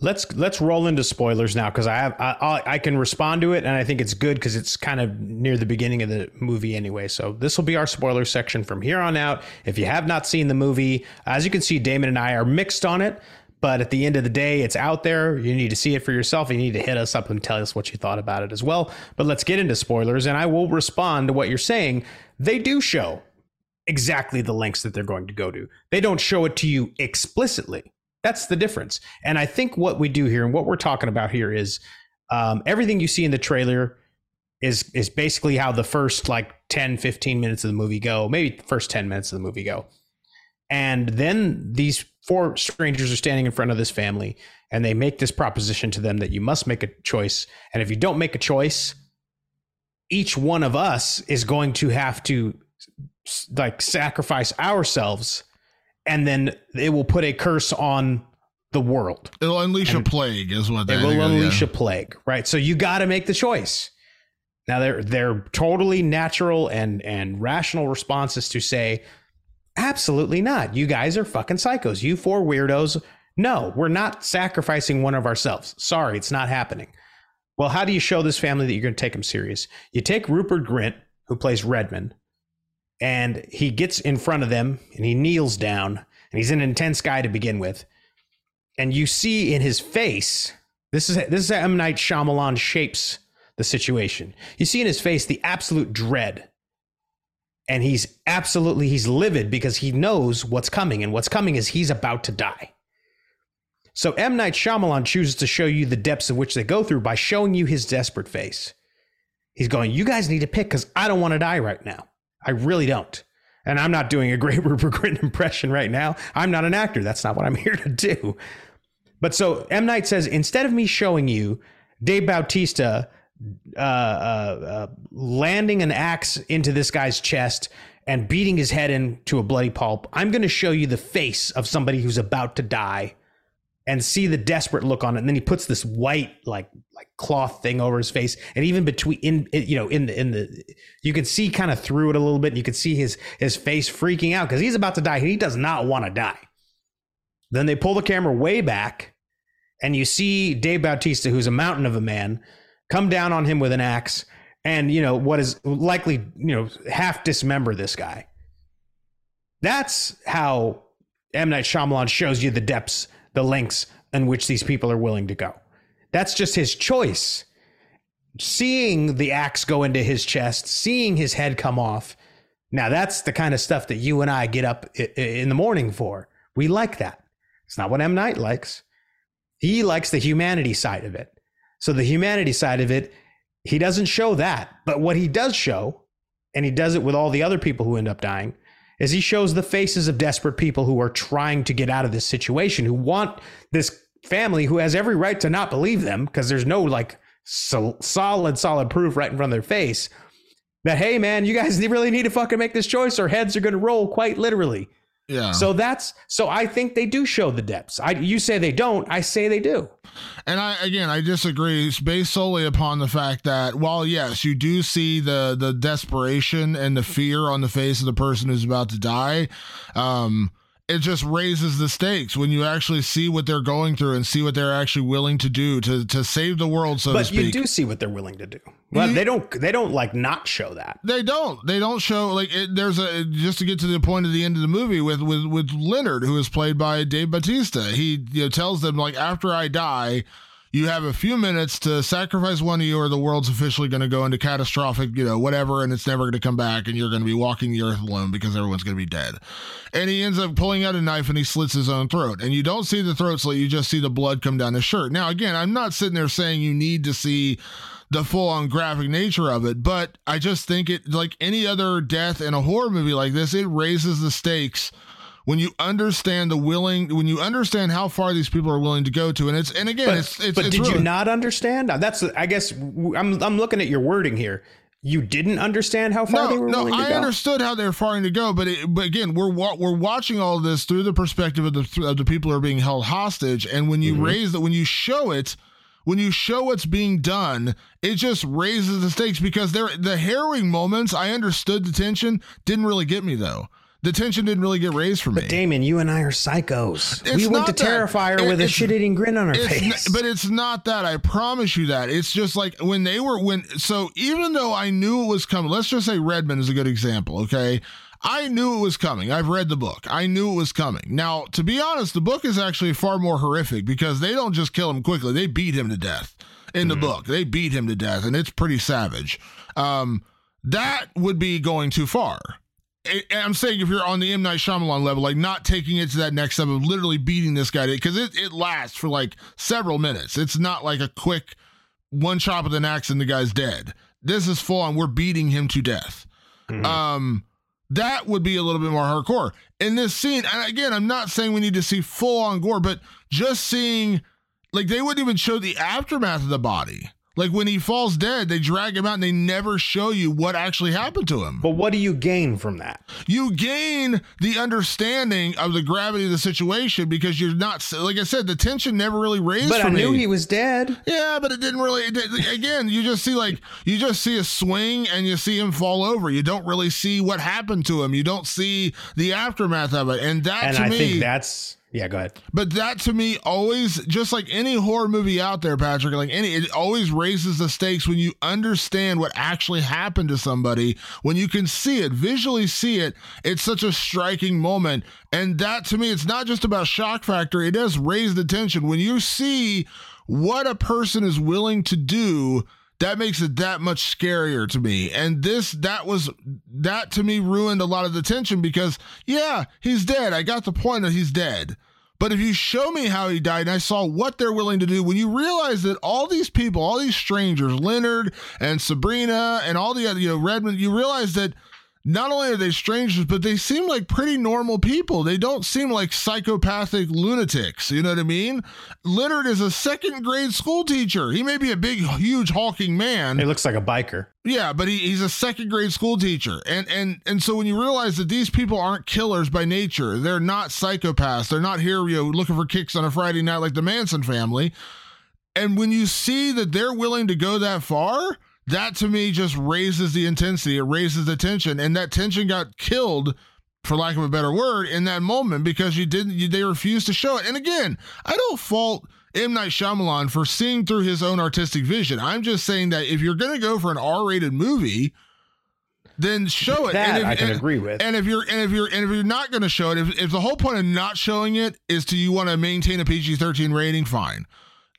Let's let's roll into spoilers now because I have I, I can respond to it and I think it's good because it's kind of near the beginning of the movie anyway. So this will be our spoiler section from here on out. If you have not seen the movie, as you can see, Damon and I are mixed on it. But at the end of the day, it's out there. You need to see it for yourself. You need to hit us up and tell us what you thought about it as well. But let's get into spoilers, and I will respond to what you're saying. They do show exactly the lengths that they're going to go to, they don't show it to you explicitly. That's the difference. And I think what we do here and what we're talking about here is um, everything you see in the trailer is is basically how the first like 10 15 minutes of the movie go maybe the first 10 minutes of the movie go And then these four strangers are standing in front of this family and they make this proposition to them that you must make a choice. And if you don't make a choice, each one of us is going to have to like sacrifice ourselves and then it will put a curse on the world. It'll unleash and a plague, is what they will unleash yeah. a plague, right? So you got to make the choice. Now they're they're totally natural and and rational responses to say, absolutely not. You guys are fucking psychos. You four weirdos. No, we're not sacrificing one of ourselves. Sorry, it's not happening. Well, how do you show this family that you're going to take them serious? You take Rupert Grint, who plays Redmond, and he gets in front of them and he kneels down and he's an intense guy to begin with. And you see in his face, this is this is how M Night Shyamalan shapes the situation. You see in his face the absolute dread. And he's absolutely he's livid because he knows what's coming and what's coming is he's about to die. So M Night Shyamalan chooses to show you the depths of which they go through by showing you his desperate face. He's going, "You guys need to pick cuz I don't want to die right now." I really don't. And I'm not doing a great Rupert Grint impression right now. I'm not an actor. That's not what I'm here to do. But so M. Night says instead of me showing you Dave Bautista uh, uh, uh, landing an axe into this guy's chest and beating his head into a bloody pulp, I'm going to show you the face of somebody who's about to die and see the desperate look on it. And then he puts this white, like like cloth thing over his face, and even between in you know in the in the you can see kind of through it a little bit. You can see his his face freaking out because he's about to die. He does not want to die. Then they pull the camera way back, and you see Dave Bautista, who's a mountain of a man, come down on him with an axe, and you know what is likely you know half dismember this guy. That's how M Night Shyamalan shows you the depths the lengths in which these people are willing to go. That's just his choice. Seeing the axe go into his chest, seeing his head come off. Now, that's the kind of stuff that you and I get up in the morning for. We like that. It's not what M. Night likes. He likes the humanity side of it. So, the humanity side of it, he doesn't show that. But what he does show, and he does it with all the other people who end up dying, is he shows the faces of desperate people who are trying to get out of this situation, who want this family who has every right to not believe them because there's no like so, solid, solid proof right in front of their face that, hey, man, you guys really need to fucking make this choice or heads are going to roll quite literally. Yeah. So that's so I think they do show the depths. I you say they don't, I say they do. And I again I disagree. It's based solely upon the fact that while yes, you do see the the desperation and the fear on the face of the person who's about to die, um, it just raises the stakes when you actually see what they're going through and see what they're actually willing to do to to save the world so but to speak. you do see what they're willing to do. Well you, they don't they don't like not show that. They don't. They don't show like it, there's a just to get to the point of the end of the movie with with with leonard who is played by dave bautista. He you know tells them like after i die you have a few minutes to sacrifice one of you or the world's officially going to go into catastrophic, you know, whatever, and it's never going to come back and you're going to be walking the earth alone because everyone's going to be dead. And he ends up pulling out a knife and he slits his own throat. And you don't see the throat slit, you just see the blood come down his shirt. Now, again, I'm not sitting there saying you need to see the full on graphic nature of it, but I just think it, like any other death in a horror movie like this, it raises the stakes when you understand the willing when you understand how far these people are willing to go to and it's and again but, it's, it's but it's did really, you not understand that's i guess i'm i'm looking at your wording here you didn't understand how far no, they were no, willing to I go. I understood how they're far to go, but it, but again, we're we're watching all of this through the perspective of the of the people who are being held hostage, and when you mm-hmm. raise that, when you show it, when you show what's being done, it just raises the stakes because there the harrowing moments. I understood the tension, didn't really get me though the tension didn't really get raised for me. But Damon, you and I are psychos. It's we went to Terrifier it, with a shit-eating grin on our face. but it's not that. I promise you that. It's just like when they were when. So even though I knew it was coming, let's just say Redmond is a good example. Okay, I knew it was coming. I've read the book. I knew it was coming. Now, to be honest, the book is actually far more horrific because they don't just kill him quickly; they beat him to death. In the mm. book, they beat him to death, and it's pretty savage. Um, that would be going too far I'm saying if you're on the M Night Shyamalan level, like not taking it to that next step of literally beating this guy because it, it lasts for like several minutes. It's not like a quick one chop with an axe and the guy's dead. This is full on. We're beating him to death. Mm-hmm. Um, that would be a little bit more hardcore. In this scene, and again, I'm not saying we need to see full on gore, but just seeing like they wouldn't even show the aftermath of the body. Like when he falls dead, they drag him out and they never show you what actually happened to him. But what do you gain from that? You gain the understanding of the gravity of the situation because you're not, like I said, the tension never really raised. But I knew he was dead. Yeah, but it didn't really. It, did- again, you just see like you just see a swing and you see him fall over. You don't really see what happened to him. You don't see the aftermath of it, and that And to I me, think that's yeah, go ahead. but that to me always, just like any horror movie out there, Patrick, like any, it always raises the stakes when you understand what actually happened to somebody. When you can see it, visually see it, it's such a striking moment. And that to me, it's not just about shock factor, it does raise the tension. When you see what a person is willing to do, that makes it that much scarier to me. And this, that was, that to me ruined a lot of the tension because, yeah, he's dead. I got the point that he's dead. But if you show me how he died and I saw what they're willing to do, when you realize that all these people, all these strangers, Leonard and Sabrina and all the other, you know, Redmond, you realize that not only are they strangers, but they seem like pretty normal people. They don't seem like psychopathic lunatics. You know what I mean? Leonard is a second grade school teacher. He may be a big, huge, hulking man. He looks like a biker. Yeah, but he, he's a second grade school teacher. And and and so when you realize that these people aren't killers by nature, they're not psychopaths. They're not here, you know, looking for kicks on a Friday night like the Manson family. And when you see that they're willing to go that far, that to me just raises the intensity. It raises the tension. And that tension got killed, for lack of a better word, in that moment because you didn't you, they refused to show it. And again, I don't fault M. Night Shyamalan for seeing through his own artistic vision. I'm just saying that if you're gonna go for an R-rated movie, then show it. That and if, I can and- agree with. And if you're and if you're and if you're not going to show it, if, if the whole point of not showing it is to you want to maintain a PG-13 rating, fine.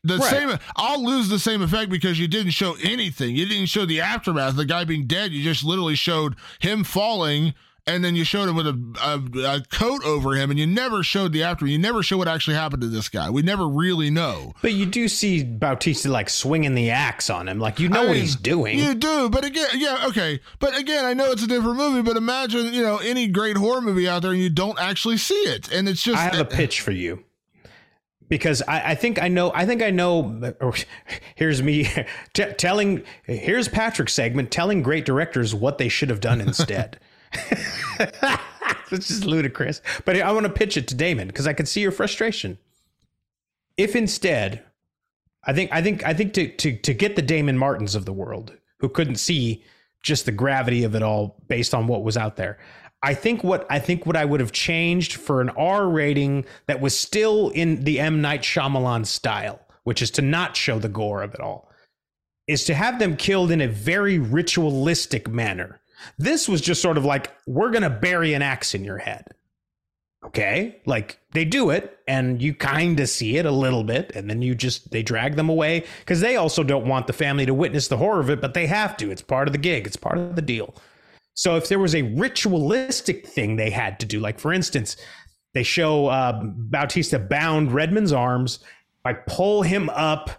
The Right. same, I'll lose the same effect because you didn't show anything. You didn't show the aftermath, the guy being dead. You just literally showed him falling, and then you showed him with a, a, a coat over him, and you never showed the after. You never show what actually happened to this guy. We never really know. But you do see Bautista like swinging the axe on him. Like you know I what mean, he's doing. You do, but again, yeah, okay. But again, I know it's a different movie, but imagine, you know, any great horror movie out there and you don't actually see it. And it's just I have a pitch for you. Because I, I think I know. I think I know. Or here's me t- telling. Here's Patrick's segment telling great directors what they should have done instead. it's just ludicrous. But I want to pitch it to Damon because I can see your frustration. If instead, I think I think I think to to to get the Damon Martins of the world who couldn't see just the gravity of it all based on what was out there. I think what I think what I would have changed for an R rating that was still in the M Night Shyamalan style, which is to not show the gore of it all, is to have them killed in a very ritualistic manner. This was just sort of like we're gonna bury an axe in your head. Okay, like they do it, and you kind of see it a little bit, and then you just they drag them away because they also don't want the family to witness the horror of it, but they have to. It's part of the gig. It's part of the deal. So if there was a ritualistic thing they had to do, like for instance, they show uh, Bautista bound Redmond's arms, like pull him up,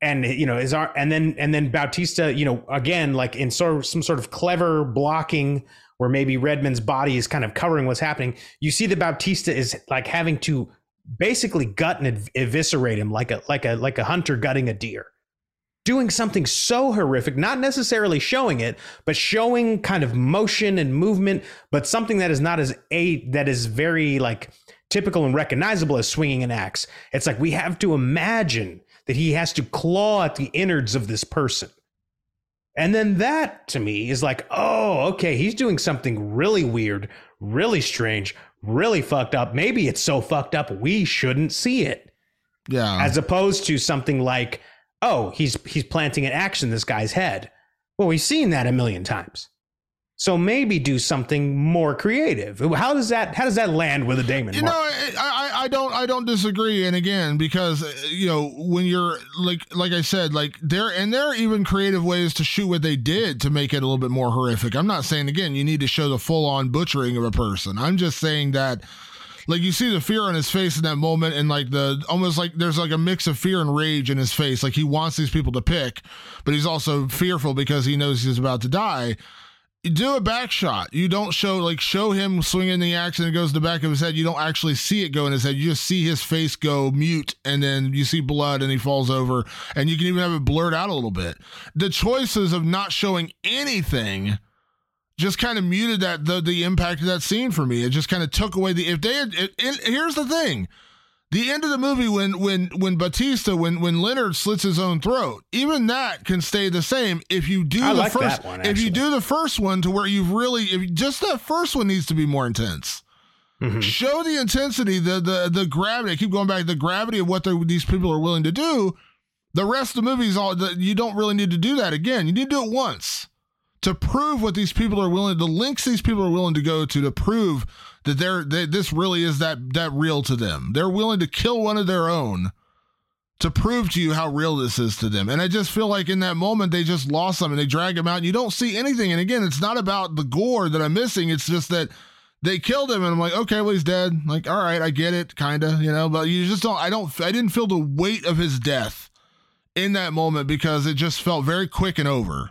and you know his arm, and then and then Bautista, you know, again like in sort of some sort of clever blocking where maybe Redmond's body is kind of covering what's happening. You see that Bautista is like having to basically gut and ev- eviscerate him like a like a like a hunter gutting a deer doing something so horrific, not necessarily showing it, but showing kind of motion and movement, but something that is not as a that is very like typical and recognizable as swinging an axe. It's like we have to imagine that he has to claw at the innards of this person. And then that to me is like, oh, okay, he's doing something really weird, really strange, really fucked up. Maybe it's so fucked up we shouldn't see it yeah. as opposed to something like, oh, he's he's planting an axe in this guy's head. Well, we've seen that a million times. So maybe do something more creative. How does that how does that land with a Damon? You Mark? know, I, I I don't I don't disagree. And again, because uh, you know when you're like like I said, like there and there are even creative ways to shoot what they did to make it a little bit more horrific. I'm not saying again you need to show the full on butchering of a person. I'm just saying that. Like you see the fear on his face in that moment, and like the almost like there's like a mix of fear and rage in his face. Like he wants these people to pick, but he's also fearful because he knows he's about to die You do a back shot. You don't show like show him swinging the axe and it goes to the back of his head. You don't actually see it go in his head. You just see his face go mute, and then you see blood, and he falls over, and you can even have it blurred out a little bit. The choices of not showing anything just kind of muted that the the impact of that scene for me. It just kind of took away the if they had. It, it, here's the thing. The end of the movie when when when Bautista when when Leonard slits his own throat, even that can stay the same if you do I the like first one, if you do the first one to where you've really if just that first one needs to be more intense. Mm-hmm. Show the intensity, the the the gravity. I keep going back the gravity of what these people are willing to do. The rest of the movies, all the, you don't really need to do that again. You need to do it once to prove what these people are willing, the links these people are willing to go to to prove that they're they, this really is that that real to them. They're willing to kill one of their own to prove to you how real this is to them. And I just feel like in that moment they just lost them and they drag him out. And you don't see anything. And again, it's not about the gore that I'm missing. It's just that they killed him and I'm like, okay, well he's dead. Like, all right, I get it, kinda, you know. But you just don't. I don't. I didn't feel the weight of his death in that moment because it just felt very quick and over.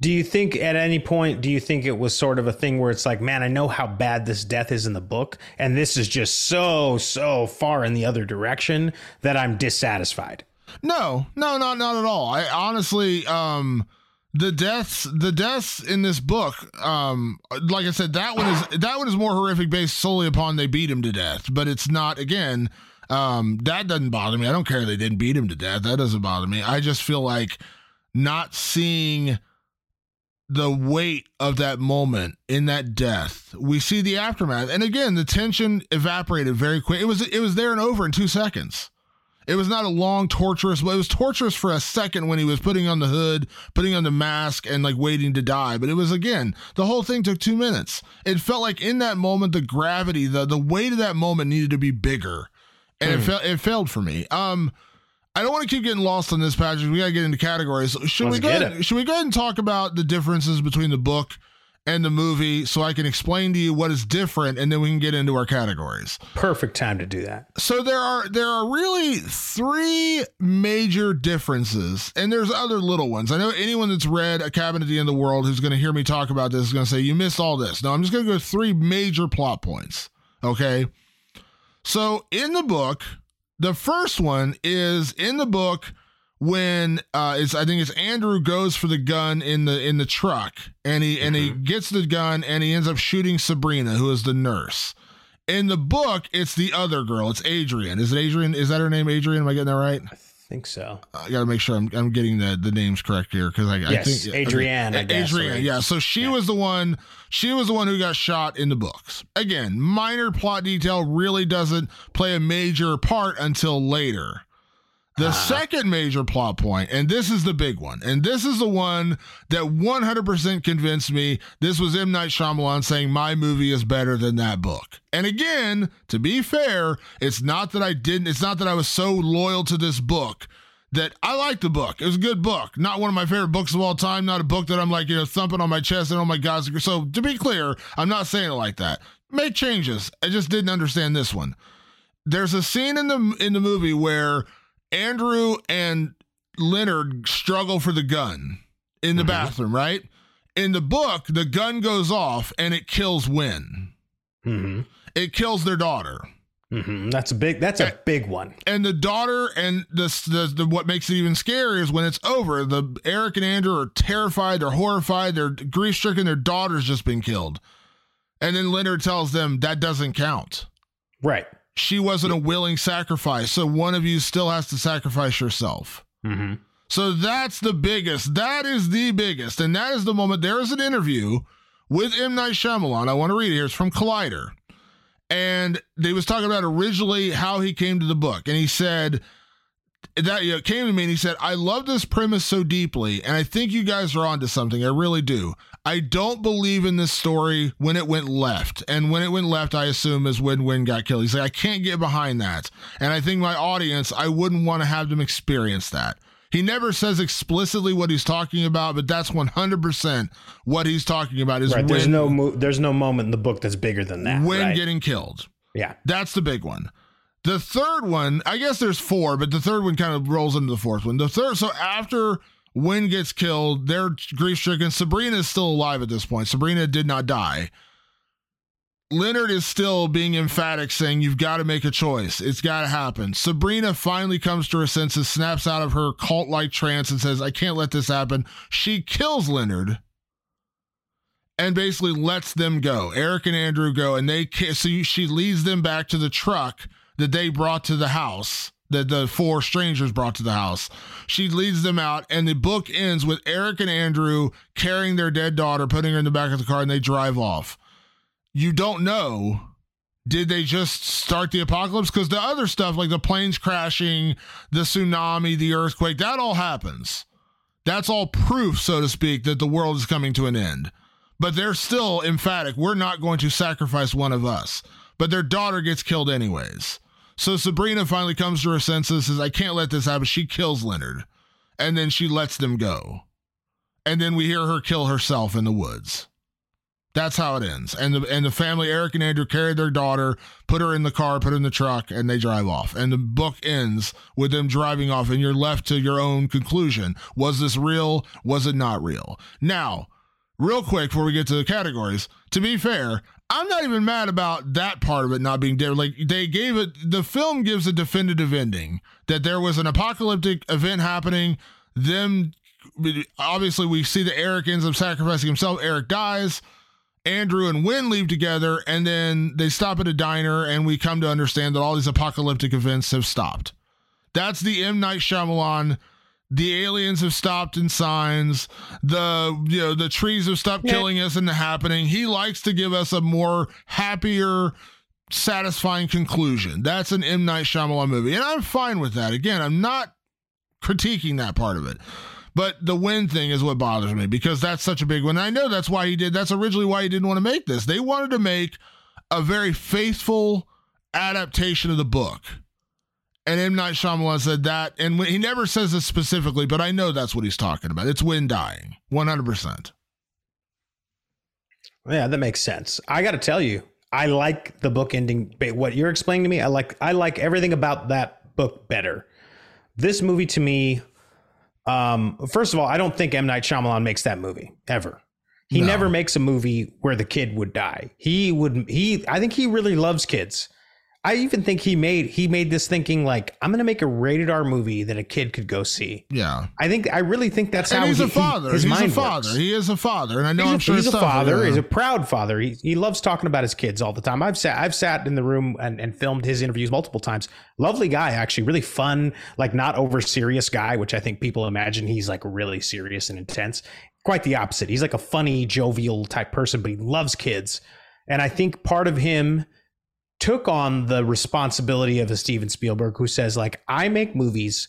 Do you think at any point do you think it was sort of a thing where it's like, man, I know how bad this death is in the book, and this is just so so far in the other direction that I'm dissatisfied. No, no, not not at all. I honestly, um, the deaths, the deaths in this book, um, like I said, that one is that one is more horrific based solely upon they beat him to death. But it's not again. Um, that doesn't bother me. I don't care they didn't beat him to death. That doesn't bother me. I just feel like not seeing the weight of that moment in that death. We see the aftermath, and again, the tension evaporated very quick. It was it was there and over in two seconds. It was not a long, torturous, but it was torturous for a second when he was putting on the hood, putting on the mask, and like waiting to die. But it was again, the whole thing took two minutes. It felt like in that moment, the gravity, the the weight of that moment needed to be bigger, and it felt it failed for me. Um, I don't want to keep getting lost on this, Patrick. We gotta get into categories. Should Let's we go? Ahead, should we go ahead and talk about the differences between the book and the movie, so I can explain to you what is different, and then we can get into our categories. Perfect time to do that. So there are there are really three major differences, and there's other little ones. I know anyone that's read A Cabin at the End of the World who's going to hear me talk about this is going to say you missed all this. No, I'm just going to go three major plot points. Okay, so in the book, the first one is in the book when uh it's I think it's Andrew goes for the gun in the in the truck and he and he gets the gun and he ends up shooting Sabrina who is the nurse. In the book, it's the other girl. It's Adrian. Is it Adrian? Is that her name? Adrian? Am I getting that right? I think so. I got to make sure I'm, I'm getting the, the names correct here because I, I Yes, think Adrienne, I guess, Adrian, right? yeah. So she was the one. She was the one who got shot in the books. Again, minor plot detail really doesn't play a major part until later. The Uh-huh. second major plot point, and this is the big one, and this is the one that 100% convinced me this was M. Night Shyamalan saying my movie is better than that book. And again, to be fair, it's not that I didn't, it's not that I was so loyal to this book that I like the book. It was a good book. Not one of my favorite books of all time. Not a book that I'm like, you know, thumping on my chest and oh my God. So to be clear, I'm not saying it like that. Make changes. I just didn't understand this one. There's a scene in the in the movie where Andrew and Leonard struggle for the gun in the bathroom, right? In the book, the gun goes off and it kills Wen. hmm It kills their daughter. hmm That's a big. That's a big one. and the daughter and the, the the what makes it even scarier is when it's over. The Eric and Andrew are terrified, they're horrified, they're grief stricken. Their daughter's just been killed, and then Leonard tells them that doesn't count. Right. She wasn't a willing sacrifice, so one of you still has to sacrifice yourself. hmm So that's the biggest. That is the biggest, and that is the moment. There is an interview with M Night Shyamalan. I want to read it here. It's from Collider, and they was talking about originally how he came to the book, and he said that you know, came to me and he said, "I love this premise so deeply, and I think you guys are onto something. I really do. I don't believe in this story when it went left, and when it went left, I assume is when Wen got killed. He's like, I can't get behind that, and I think my audience, I wouldn't want to have them experience that." He never says explicitly what he's talking about, but that's 100% what he's talking about is Right. There's no. Mo- there's no moment in the book that's bigger than that. Wen right? getting killed. yeah. That's the big one. The third one, I guess there's four, but the third one kind of rolls into the fourth one. The third, so after Wen gets killed. They're grief stricken. Sabrina is still alive at this point. Sabrina did not die. Leonard is still being emphatic, saying, You've got to make a choice. It's got to happen. Sabrina finally comes to her senses, snaps out of her cult like trance, and says, I can't let this happen. She kills Leonard and basically lets them go. Eric and Andrew go, and they so she leads them back to the truck that they brought to the house that the four strangers brought to the house. She leads them out, and the book ends with Eric and Andrew carrying their dead daughter, putting her in the back of the car, and they drive off you don't know did they just start the apocalypse? Because the other stuff, like the planes crashing, the tsunami, the earthquake, that all happens. That's all proof, so to speak, that the world is coming to an end. But they're still emphatic. We're not going to sacrifice one of us. But their daughter gets killed anyways. So Sabrina finally comes to her senses, says, I can't let this happen. She kills Leonard. And then she lets them go. And then we hear her kill herself in the woods. That's how it ends. And the and the family, Eric and Andrew, carry their daughter, put her in the car, put her in the truck, and they drive off. And the book ends with them driving off, and you're left to your own conclusion. Was this real? Was it not real? Now, real quick before we get to the categories, to be fair, I'm not even mad about that part of it not being different. Like they gave it the film gives a definitive ending that there was an apocalyptic event happening. Them obviously we see that Eric ends up sacrificing himself. Eric dies Andrew and Wen leave together, and then they stop at a diner, and we come to understand that all these apocalyptic events have stopped. That's the M Night Shyamalan. The aliens have stopped in signs. The you know the trees have stopped yeah. killing us and the happening. He likes to give us a more happier, satisfying conclusion. That's an M Night Shyamalan movie, and I'm fine with that. Again, I'm not critiquing that part of it. But the Wen thing is what bothers me because that's such a big one. and I know that's why he did. That's originally why he didn't want to make this. They wanted to make a very faithful adaptation of the book. And M. Night Shyamalan said that, and he never says this specifically, but I know that's what he's talking about. It's Wen dying, 100%. Yeah, that makes sense. I got to tell you, I like the book ending. What you're explaining to me, I like. I like everything about that book better. This movie to me um, first of all, I don't think M Night Shyamalan makes that movie ever. He no. never makes a movie where the kid would die. He would. He. I think he really loves kids. I even think he made he made this thinking like I'm going to make a rated R movie that a kid could go see. Yeah, I think I really think that's and how he's he, a father. He, his he's mind a father. Works. He is a father, and I know he's I'm a, sure he's a father. He's a proud father. He he loves talking about his kids all the time. I've sat I've sat in the room and, and filmed his interviews multiple times. Lovely guy, actually, really fun, like not over serious guy, which I think people imagine he's like really serious and intense. Quite the opposite. He's like a funny, jovial type person, but he loves kids. And I think part of him took on the responsibility of a Steven Spielberg who says like I make movies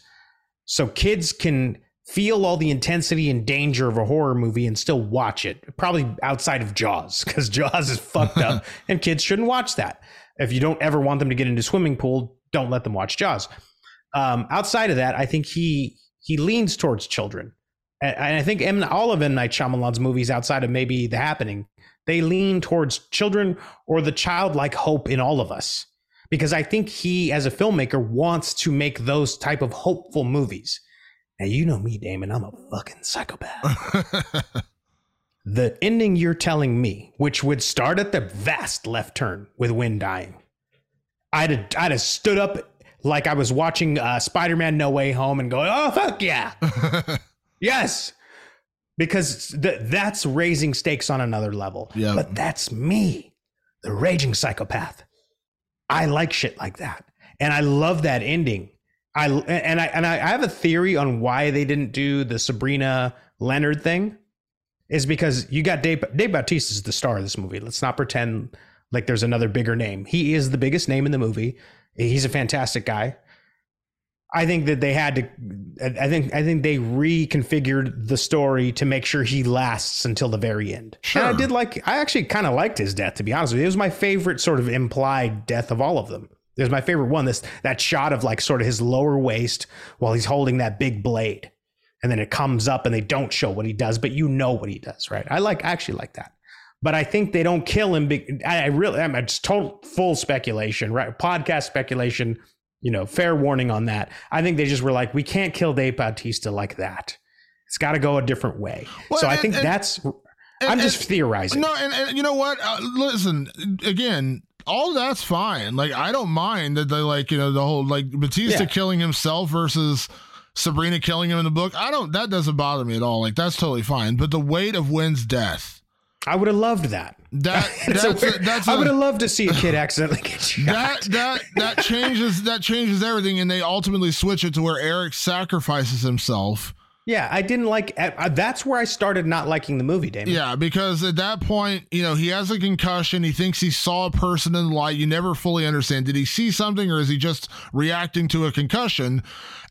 so kids can feel all the intensity and danger of a horror movie and still watch it. Probably outside of Jaws cuz Jaws is fucked up and kids shouldn't watch that. If you don't ever want them to get into swimming pool, don't let them watch Jaws. Um, outside of that, I think he he leans towards children. And, I think M, all of M Night Shyamalan's movies outside of maybe The Happening they lean towards children or the childlike hope in all of us. Because I think he, as a filmmaker, wants to make those type of hopeful movies. Now you know me, Damon. I'm a fucking psychopath. the ending you're telling me, which would start at the vast left turn with Wen dying, I'd have, I'd have stood up like I was watching uh, Spider-Man: No Way Home and going, "Oh fuck yeah, yes!" Because th- that's raising stakes on another level. Yeah. But that's me, the raging psychopath. I like shit like that. And I love that ending. I and I and I have a theory on why they didn't do the Sabrina Leonard thing. Is because you got Dave Dave Bautista is the star of this movie. Let's not pretend like there's another bigger name. He is the biggest name in the movie. He's a fantastic guy. I think that they had to. I think I think they reconfigured the story to make sure he lasts until the very end. Sure. And I did like. I actually kind of liked his death. To be honest with you, it was my favorite sort of implied death of all of them. It was my favorite one. This that shot of like sort of his lower waist while he's holding that big blade, and then it comes up and they don't show what he does, but you know what he does, right? I like I actually like that. But I think they don't kill him. I really, I'm just total full speculation, right? Podcast speculation you know, fair warning on that. I think they just were like, we can't kill Dave Bautista like that. It's got to go a different way. Well, so I think and- that's. I'm just and- theorizing. No, and, and you know what? Uh, listen, again, all that's fine. Like I don't mind that they like you know the whole like Bautista Yeah. killing himself versus Sabrina killing him in the book. I don't. That doesn't bother me at all. Like that's totally fine. But the weight of Wen's death. I would have loved that. That that's a a, that's I would have loved to see a kid accidentally get shot. that that that changes that changes everything, and they ultimately switch it to where Eric sacrifices himself. yeah, I didn't like. uh, That's where I started not liking the movie, Damon. Yeah, because at that point, you know, he has a concussion. He thinks he saw a person in the light. You never fully understand. Did he see something or is he just reacting to a concussion?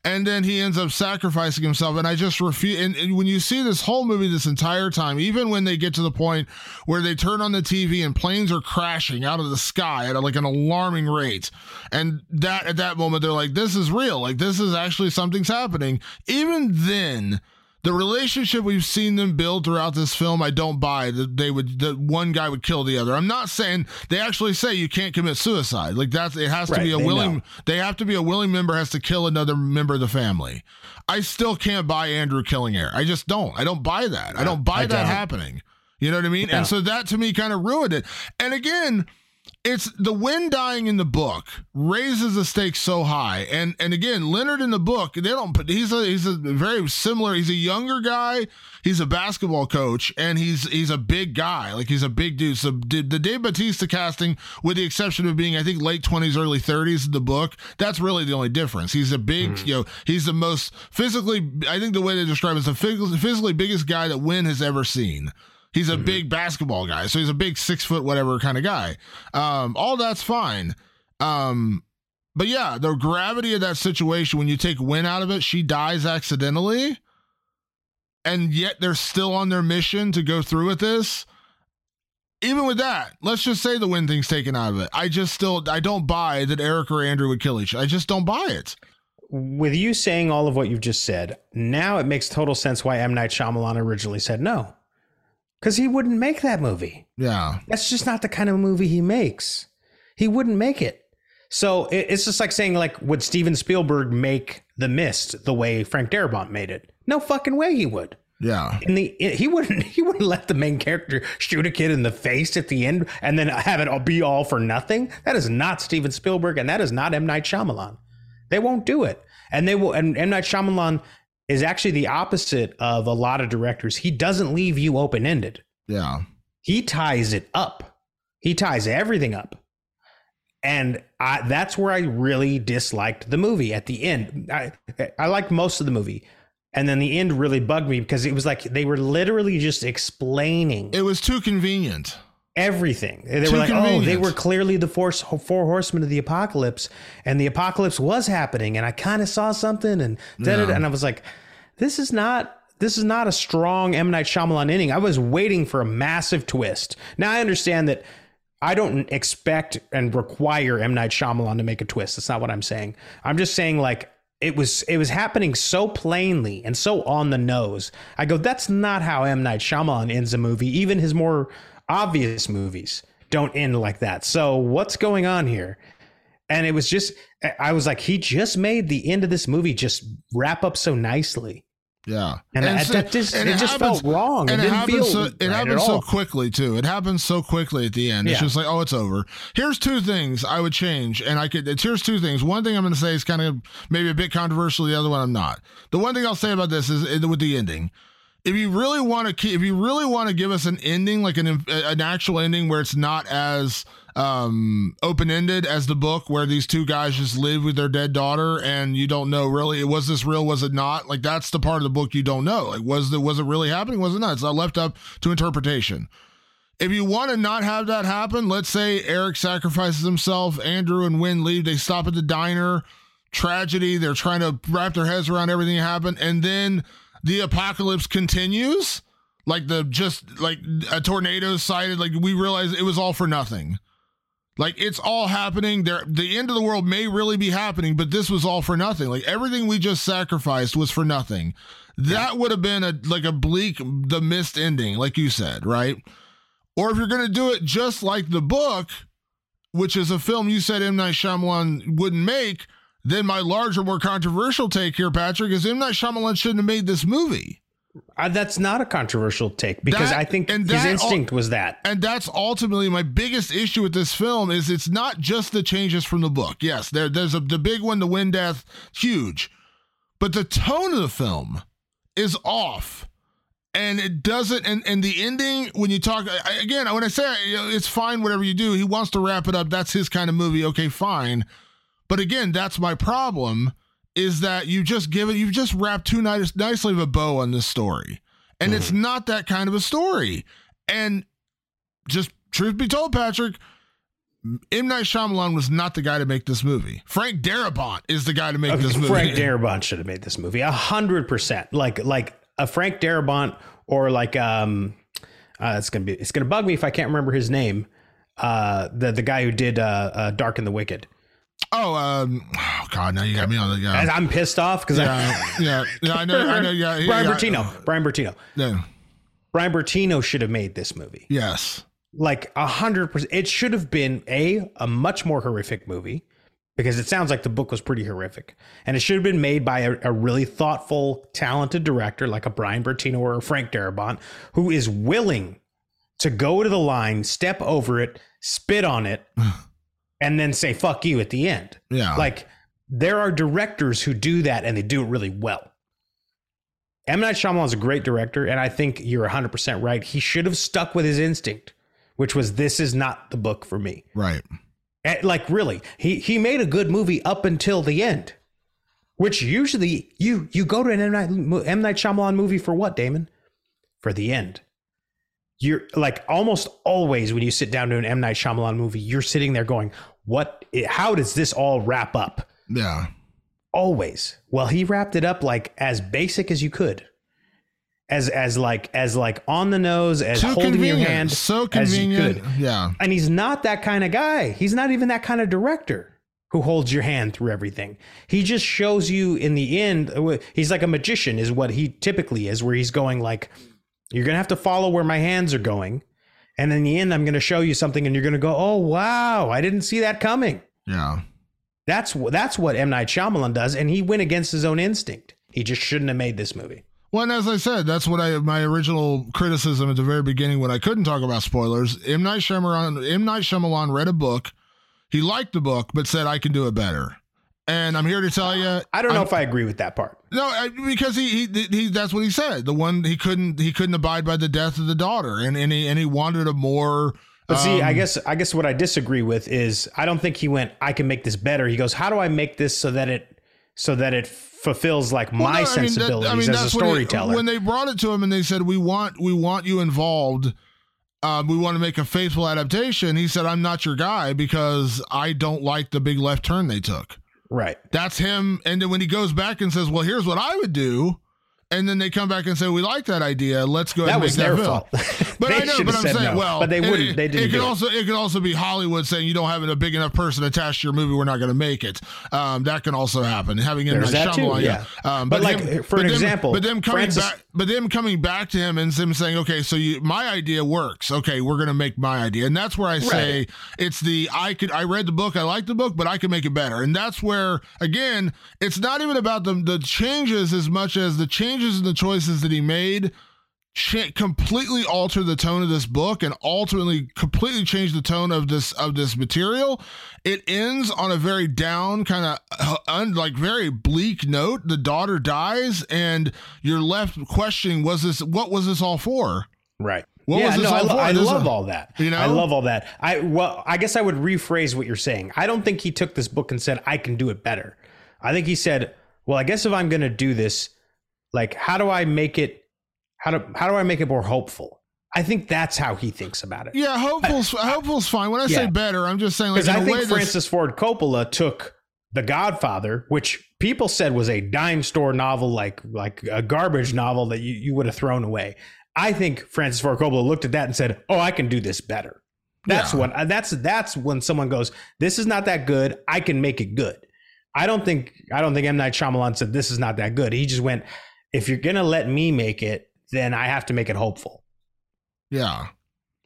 And then he ends up sacrificing himself. And I just refuse. And, and when you see this whole movie this entire time, even when they get to the point where they turn on the TV and planes are crashing out of the sky at like an alarming rate, and that at that moment they're like, "This is real. Like this is actually something's happening." Even then the relationship we've seen them build throughout this film, I don't buy that they would that one guy would kill the other. I'm not saying they actually say you can't commit suicide. Like that's it has to be a they willing know. they have to be a willing member has to kill another member of the family. I still can't buy Andrew killing Eric. I just don't. I don't buy that. I don't buy I that don't. happening. You know what I mean? No. And so that to me kind of ruined it. And again, it's the Wen dying in the book raises the stakes so high. And and again leonard in the book they don't put he's a he's a very similar he's a younger guy. He's a basketball coach and he's he's a big guy. Like he's a big dude. So the, the dave Bautista casting with the exception of being i think late 20s early 30s in the book that's really the only difference. He's a big mm-hmm. you know he's the most physically i think the way they describe it is the physically, biggest guy that Wen has ever seen He's a big basketball guy, so he's a big six foot whatever kind of guy. Um, all that's fine. Um, but yeah, the gravity of that situation when you take Wen out of it, she dies accidentally, and yet they're still on their mission to go through with this. Even with that, let's just say the Wen thing's taken out of it. I just still I don't buy that Eric or Andrew would kill each. other. I just don't buy it. With you saying all of what you've just said, now it makes total sense why M Night Shyamalan originally said no, because he wouldn't make that movie. Yeah, That's just not the kind of movie he makes. He wouldn't make it. So it- it's just like saying, like, would Steven Spielberg make The Mist the way Frank Darabont made it? No fucking way he would. yeah. In the he wouldn't he wouldn't let the main character shoot a kid in the face at the end and then have it all be all for nothing. That is not Steven Spielberg and that is not M Night Shyamalan. They won't do it, and they will. And M Night Shyamalan is actually the opposite of a lot of directors. He doesn't leave you open ended Yeah. he ties it up. He ties everything up. And I, that's where I really disliked the movie at the end. I, I liked most of the movie. And then the end really bugged me because it was like they were literally just explaining It was too convenient. Everything. They Too were like, oh, they were clearly the force, four horsemen of the apocalypse, and the apocalypse was happening, and I kind of saw something, and da-da-da. And I was like, this is not. This is not a strong M Night Shyamalan ending. I was waiting for a massive twist. Now I understand that I don't expect and require M Night Shyamalan to make a twist. That's not what I'm saying. I'm just saying like it was it was happening so plainly and so on the nose. I go, that's not how M Night Shyamalan ends a movie. Even his more obvious movies don't end like that. So what's going on here? And it was just I was like, he just made the end of this movie just wrap up so nicely. Yeah, And that- so- that just- and it just felt wrong. It And it, didn't happens feel so it happens so quickly too. It happens so quickly at the end. It's Yeah. just like, oh, it's over. Here's two things I would change, and I could. It's here's two things. One thing I'm going to say is kind of maybe a bit controversial. The other one I'm not. The one thing I'll say about this is is with the ending. If you really want to keep, if you really want to give us an ending, like an an actual ending where it's not as um open ended as the book where these two guys just live with their dead daughter and you don't know really was this real was it not? Like that's the part of the book you don't know. Like was the was it really happening? Was it not? It's not left up to interpretation. If you want to not have that happen let's say eric sacrifices himself andrew and Wen leave they stop at the diner tragedy they're trying to wrap their heads around everything that happened and then the apocalypse continues like the just like a tornado sighted like we realize it was all for nothing. Like it's all happening there. The end of the world may really be happening but this was all for nothing. Like everything we just sacrificed was for nothing. That would have been a like a bleak The Mist ending like you said right? Or if you're going to do it just like the book which is a film you said M. Night Shyamalan wouldn't make then my larger more controversial take here Patrick is M Night Shyamalan shouldn't have made this movie Uh, that's not a controversial take because That- I think and his instinct was that. And that's ultimately my biggest issue with this film is it's not just the changes from the book. Yes, there, there's a the big one, the Wen death, huge, but the tone of the film is off, and it doesn't. And and the ending when you talk I- again, when I say it's fine, whatever you do, he wants to wrap it up. That's his kind of movie. Okay, fine, but again, that's my problem. Is that you just give it? You've just wrapped too nice, nicely of a bow on this story, and it's not that kind of a story. And just truth be told, Patrick, M Night Shyamalan was not the guy to make this movie. Frank Darabont is the guy to make this movie. Frank Darabont should have made this movie a hundred percent. Like like a Frank Darabont or like um, uh, it's gonna be it's gonna bug me if I can't remember his name. Uh, the the guy who did uh, uh Dark and the Wicked. Oh, um, oh God, now you got me on the yeah, I'm pissed off because yeah, yeah, yeah. I know, I know. Yeah, Brian yeah. Bertino. Brian Bertino. Yeah. Brian Bertino should have made this movie. Yes. like a hundred percent. It should have been a a much more horrific movie because it sounds like the book was pretty horrific, and it should have been made by a, a really thoughtful, talented director like a Brian Bertino or a Frank Darabont who is willing to go to the line, step over it, spit on it, and then say "fuck you" at the end. Yeah. Like there are directors who do that and they do it really well. M Night Shyamalan is a great director, and I think you're 100 percent right. He should have stuck with his instinct, which was this is not the book for me. right. Eh, Like really, he he made a good movie up until the end, which usually you you go to an M Night, M Night Shyamalan movie for what, Damon? For the end. You're like almost always when you sit down to an M Night Shyamalan movie, you're sitting there going, "What? How does this all wrap up?" Yeah. always well he wrapped it up like as basic as you could as as like as like on the nose as Too holding your hand so as you convenient. could Yeah. and he's not that kind of guy he's not even that kind of director who holds your hand through everything he just shows you in the end uh, he's like a magician is what he typically is where he's going like you're gonna have to follow where my hands are going and in the end i'm gonna show you something and you're gonna go oh wow i didn't see that coming Yeah. that's that's what M Night Shyamalan does, and he went against his own instinct. He just shouldn't have made this movie. Well, and as I said, that's what I my original criticism at the very beginning when I couldn't talk about spoilers. M Night Shyamalan, M Night Shyamalan read a book. He liked the book, but said I can do it better. And I'm here to tell you, I don't know if I agree with that part. no, I, because he, he he that's what he said. The one he couldn't he couldn't abide by the death of the daughter, and and he and he wanted a more. But see, I um, guess I guess what I disagree with is I don't think he went. I can make this better. He goes, how do I make this so that it so that it fulfills like Well, my no, I mean, that- sensibilities I mean, as a what he- storyteller? when they brought it to him and they said, "We want, we want you involved. Um, we want to make a faithful adaptation." He said, "I'm not your guy because I don't like the big left turn they took." Right. That's him. And then when he goes back and says, "Well, here's what I would do," and then they come back and say, "We like that idea. Let's go ahead That and was make their that film." fault. But I know, but I'm saying, no, well, but they wouldn't. They didn't it could it. also it could also be Hollywood saying you don't have a big enough person attached to your movie. We're not going to make it. Um, that can also happen. Having M. There's that too, yeah. Um, But like, him- for an them- example, but them coming Francis- back, but them coming back to him and him saying, okay, so you, my idea works. Okay, we're going to make my idea, and that's where I say it's the I could I read the book, I like the book, but I can make it better, and that's where again, it's not even about the the changes as much as the changes and the choices that he made completely alter the tone of this book and ultimately completely change the tone of this of this material it ends on a very down kind of uh, un, like very bleak note the daughter dies and you're left questioning was this what was this all for Right. What yeah, no, I, lo-? I love all that. you know? I love all that. I well, I guess I would rephrase what you're saying. I don't think he took this book and said I can do it better. I think he said, "Well, I guess if I'm going to do this, like, how do I make it? How do how do I make it more hopeful?" I think that's how he thinks about it. yeah hopeful's hopeful's fine when i say better i'm just saying like Because I think Francis Ford Coppola took The Godfather, which people said was a dime store novel, like like a garbage novel that you, you would have thrown away. I think Francis Ford Coppola looked at that and said, "Oh, I can do this better." That's Yeah. what uh, that's that's when someone goes, "This is not that good. I can make it good." I don't think I don't think M Night Shyamalan said this is not that good. He just went, "If you're gonna let me make it, then I have to make it hopeful." yeah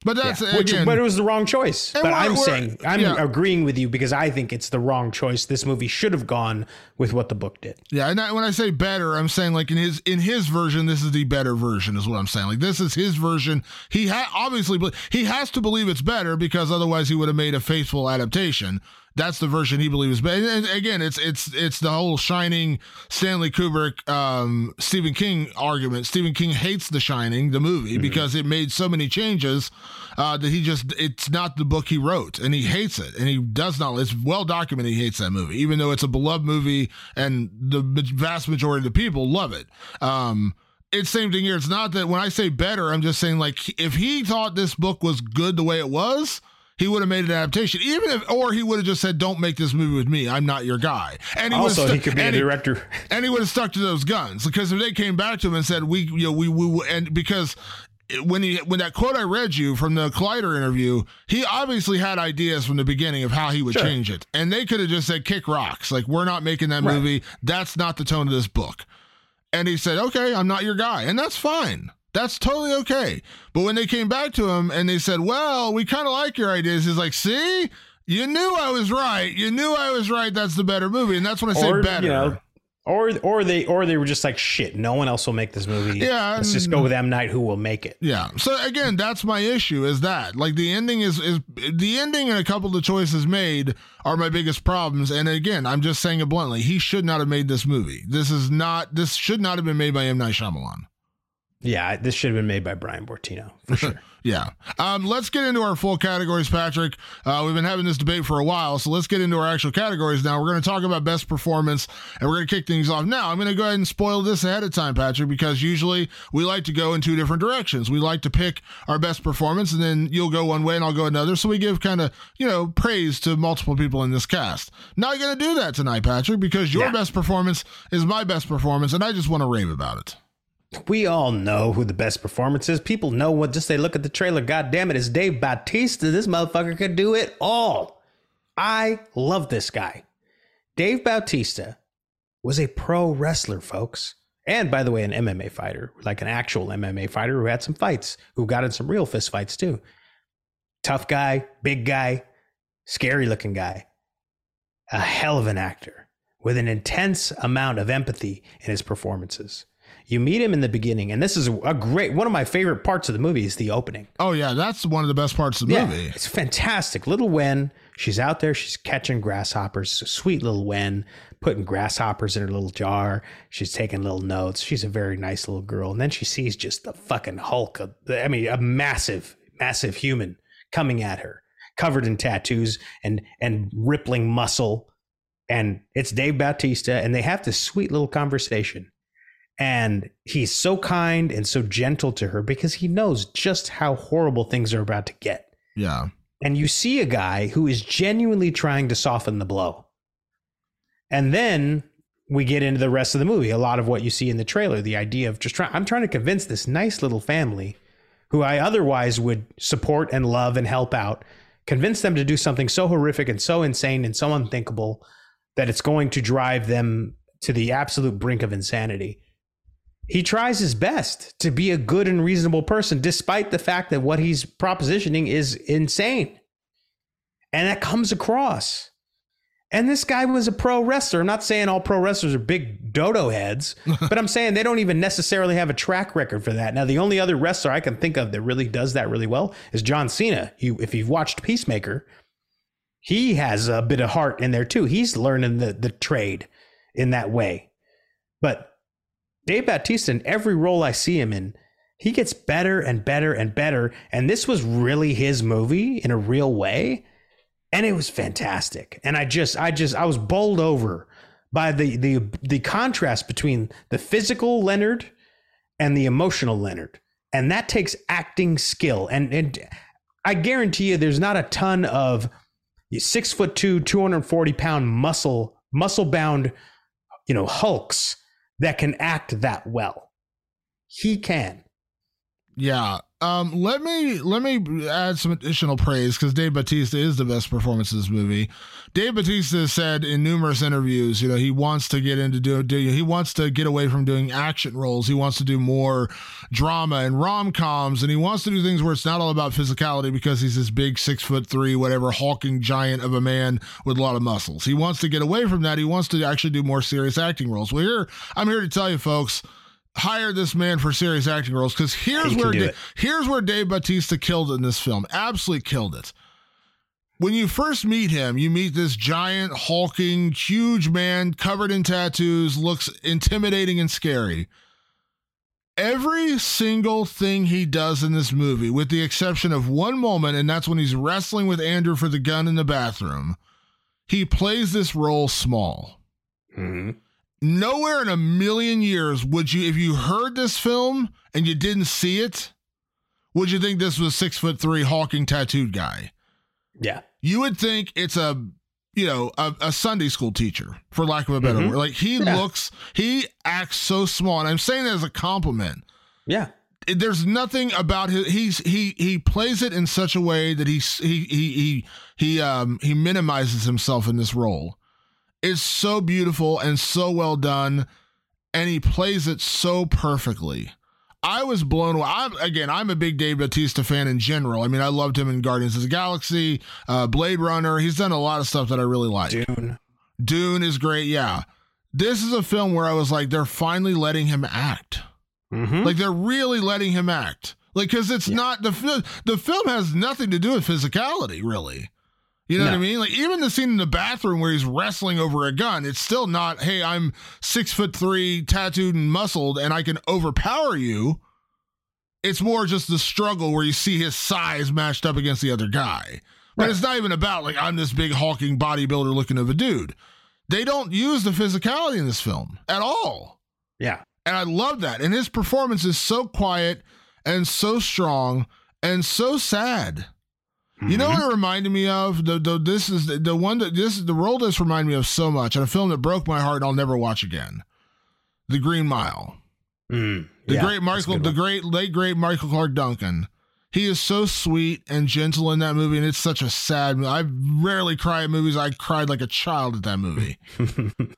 But that's Yeah. Which- again. but it was the wrong choice. But I'm saying I'm yeah. agreeing with you because I think it's the wrong choice. This movie should have gone with what the book did. Yeah, and I, when I say better, I'm saying like in his in his version, this is the better version, is what I'm saying. Like this is his version. He ha- obviously he has to believe it's better because otherwise he would have made a faithful adaptation. That's the version he believes. But and, and again, it's it's it's the whole Shining, Stanley Kubrick, um, Stephen King argument. Stephen King hates The Shining, the movie, because it made so many changes uh, that he just it's not the book he wrote, and he hates it, and he does not. It's well documented he hates that movie, even though it's a beloved movie, and the vast majority of the people love it. Um, it's same thing here. It's not that when I say better, I'm just saying like if he thought this book was good the way it was, he would have made an adaptation. Even if, or he would have just said, "Don't make this movie with me. I'm not your guy." And he Also, would've he could be a he- director. and he would have stuck to those guns because if they came back to him and said, "We, you know, we, we," and because when he when that quote I read you from the Collider interview, he obviously had ideas from the beginning of how he would Sure. change it, and they could have just said, "Kick rocks!" Like we're not making that Right. movie. That's not the tone of this book. And he said, "Okay, I'm not your guy," and that's fine. That's totally okay. But when they came back to him and they said, "Well, we kind of like your ideas," he's like, "See." You knew I was right. You knew I was right. That's the better movie, and that's when I say or better. you know, or or they or they were just like shit. No one else will make this movie. Yeah, let's just go with M Night, who will make it. Yeah. So again, that's my issue is that like the ending is is the ending and a couple of the choices made are my biggest problems. And again, I'm just saying it bluntly. He should not have made this movie. This is not. This should not have been made by M Night Shyamalan. Yeah, this should have been made by Brian Bertino for sure. Yeah. Um, let's get into our full categories, Patrick. Uh, we've been having this debate for a while, so let's get into our actual categories now. We're going to talk about best performance, and we're going to kick things off now. I'm going to go ahead and spoil this ahead of time, Patrick, because usually we like to go in two different directions. We like to pick our best performance, and then you'll go one way and I'll go another. So we give kind of, you know, praise to multiple people in this cast. Not going to do that tonight, Patrick, because your Yeah. best performance is my best performance, and I just want to rave about it. We all know who the best performance is. People know what just they look at the trailer. God damn it, it's Dave Bautista. This motherfucker could do it all. I love this guy. Dave Bautista was a pro wrestler, folks. And by the way, an MMA fighter, like an actual MMA fighter who had some fights, who got in some real fist fights too. Tough guy, big guy, scary looking guy. A hell of an actor with an intense amount of empathy in his performances. You meet him in the beginning, and this is a great one of my favorite parts of the movie is the opening. Oh, yeah, that's one of the best parts of the movie. It's fantastic. Little Wen, she's out there, she's catching grasshoppers. Sweet little Wen, putting grasshoppers in her little jar. She's taking little notes. She's a very nice little girl. And then she sees just the fucking Hulk, of, I mean, a massive, massive human coming at her, covered in tattoos and and rippling muscle. And it's Dave Bautista, and they have this sweet little conversation. And he's so kind and so gentle to her because he knows just how horrible things are about to get. Yeah. And you see a guy who is genuinely trying to soften the blow. And then we get into the rest of the movie. A lot of what you see in the trailer, the idea of just trying, I'm trying to convince this nice little family who I otherwise would support and love and help out, convince them to do something so horrific and so insane and so unthinkable that it's going to drive them to the absolute brink of insanity. He tries his best to be a good and reasonable person, despite the fact that what he's propositioning is insane. And that comes across. And this guy was a pro wrestler. I'm not saying all pro wrestlers are big dodo heads, but I'm saying they don't even necessarily have a track record for that. Now, the only other wrestler I can think of that really does that really well is John Cena. You, if you've watched Peacemaker, he has a bit of heart in there too. He's learning the, the trade in that way. But Dave Bautista, in every role I see him in, he gets better and better and better. And this was really his movie in a real way. And it was fantastic. And I just, I just, I was bowled over by the the the contrast between the physical Leonard and the emotional Leonard. And that takes acting skill. And and I guarantee you there's not a ton of six foot two, 240 pound muscle, muscle bound, you know, hulks that can act that well. He can. Yeah. Um, let me let me add some additional praise because Dave Bautista is the best performance in this movie. Dave Bautista said in numerous interviews, you know, he wants to get into do, do he wants to get away from doing action roles. He wants to do more drama and rom coms, and he wants to do things where it's not all about physicality because he's this big six foot three, whatever hulking giant of a man with a lot of muscles. He wants to get away from that. He wants to actually do more serious acting roles. Well, here I'm here to tell you, folks hire this man for serious acting roles because here's where Da- here's where Dave Bautista killed it in this film. Absolutely killed it. When you first meet him, you meet this giant, hulking, huge man covered in tattoos, looks intimidating and scary. Every single thing he does in this movie, with the exception of one moment, and that's when he's wrestling with Andrew for the gun in the bathroom, he plays this role small. Mm-hmm. Nowhere in a million years would you, if you heard this film and you didn't see it, would you think this was six foot three hulking tattooed guy? Yeah. You would think it's a, you know, a, a Sunday school teacher, for lack of a better Mhm. word. Like he Yeah. looks, he acts so small, and I'm saying that as a compliment. Yeah. There's nothing about his. He's he he plays it in such a way that he's he he he he um he minimizes himself in this role. It's so beautiful and so well done, and he plays it so perfectly. I was blown away. I'm, again, I'm a big Dave Bautista fan in general. I mean, I loved him in Guardians of the Galaxy, uh, Blade Runner. He's done a lot of stuff that I really like. Dune. Dune is great. Yeah. This is a film where I was like, they're finally letting him act. Mm-hmm. Like they're really letting him act. Like because it's not the. The film has nothing to do with physicality, really. You know what I mean? Like even the scene in the bathroom where he's wrestling over a gun, it's still not. Hey, I'm six foot three, tattooed and muscled, and I can overpower you. It's more just the struggle where you see his size matched up against the other guy. But Right. it's not even about like I'm this big hulking bodybuilder looking of a dude. They don't use the physicality in this film at all. yeah. And I love that. And his performance is so quiet and so strong and so sad. You know what it reminded me of? The, the this is the, the one that this the role this reminded me of so much, and a film that broke my heart and I'll never watch again. The Green Mile. Mm. The Yeah, great Michael, the great late great Michael Clarke Duncan. He is so sweet and gentle in that movie, and it's such a sad movie. I rarely cry at movies. I cried like a child at that movie.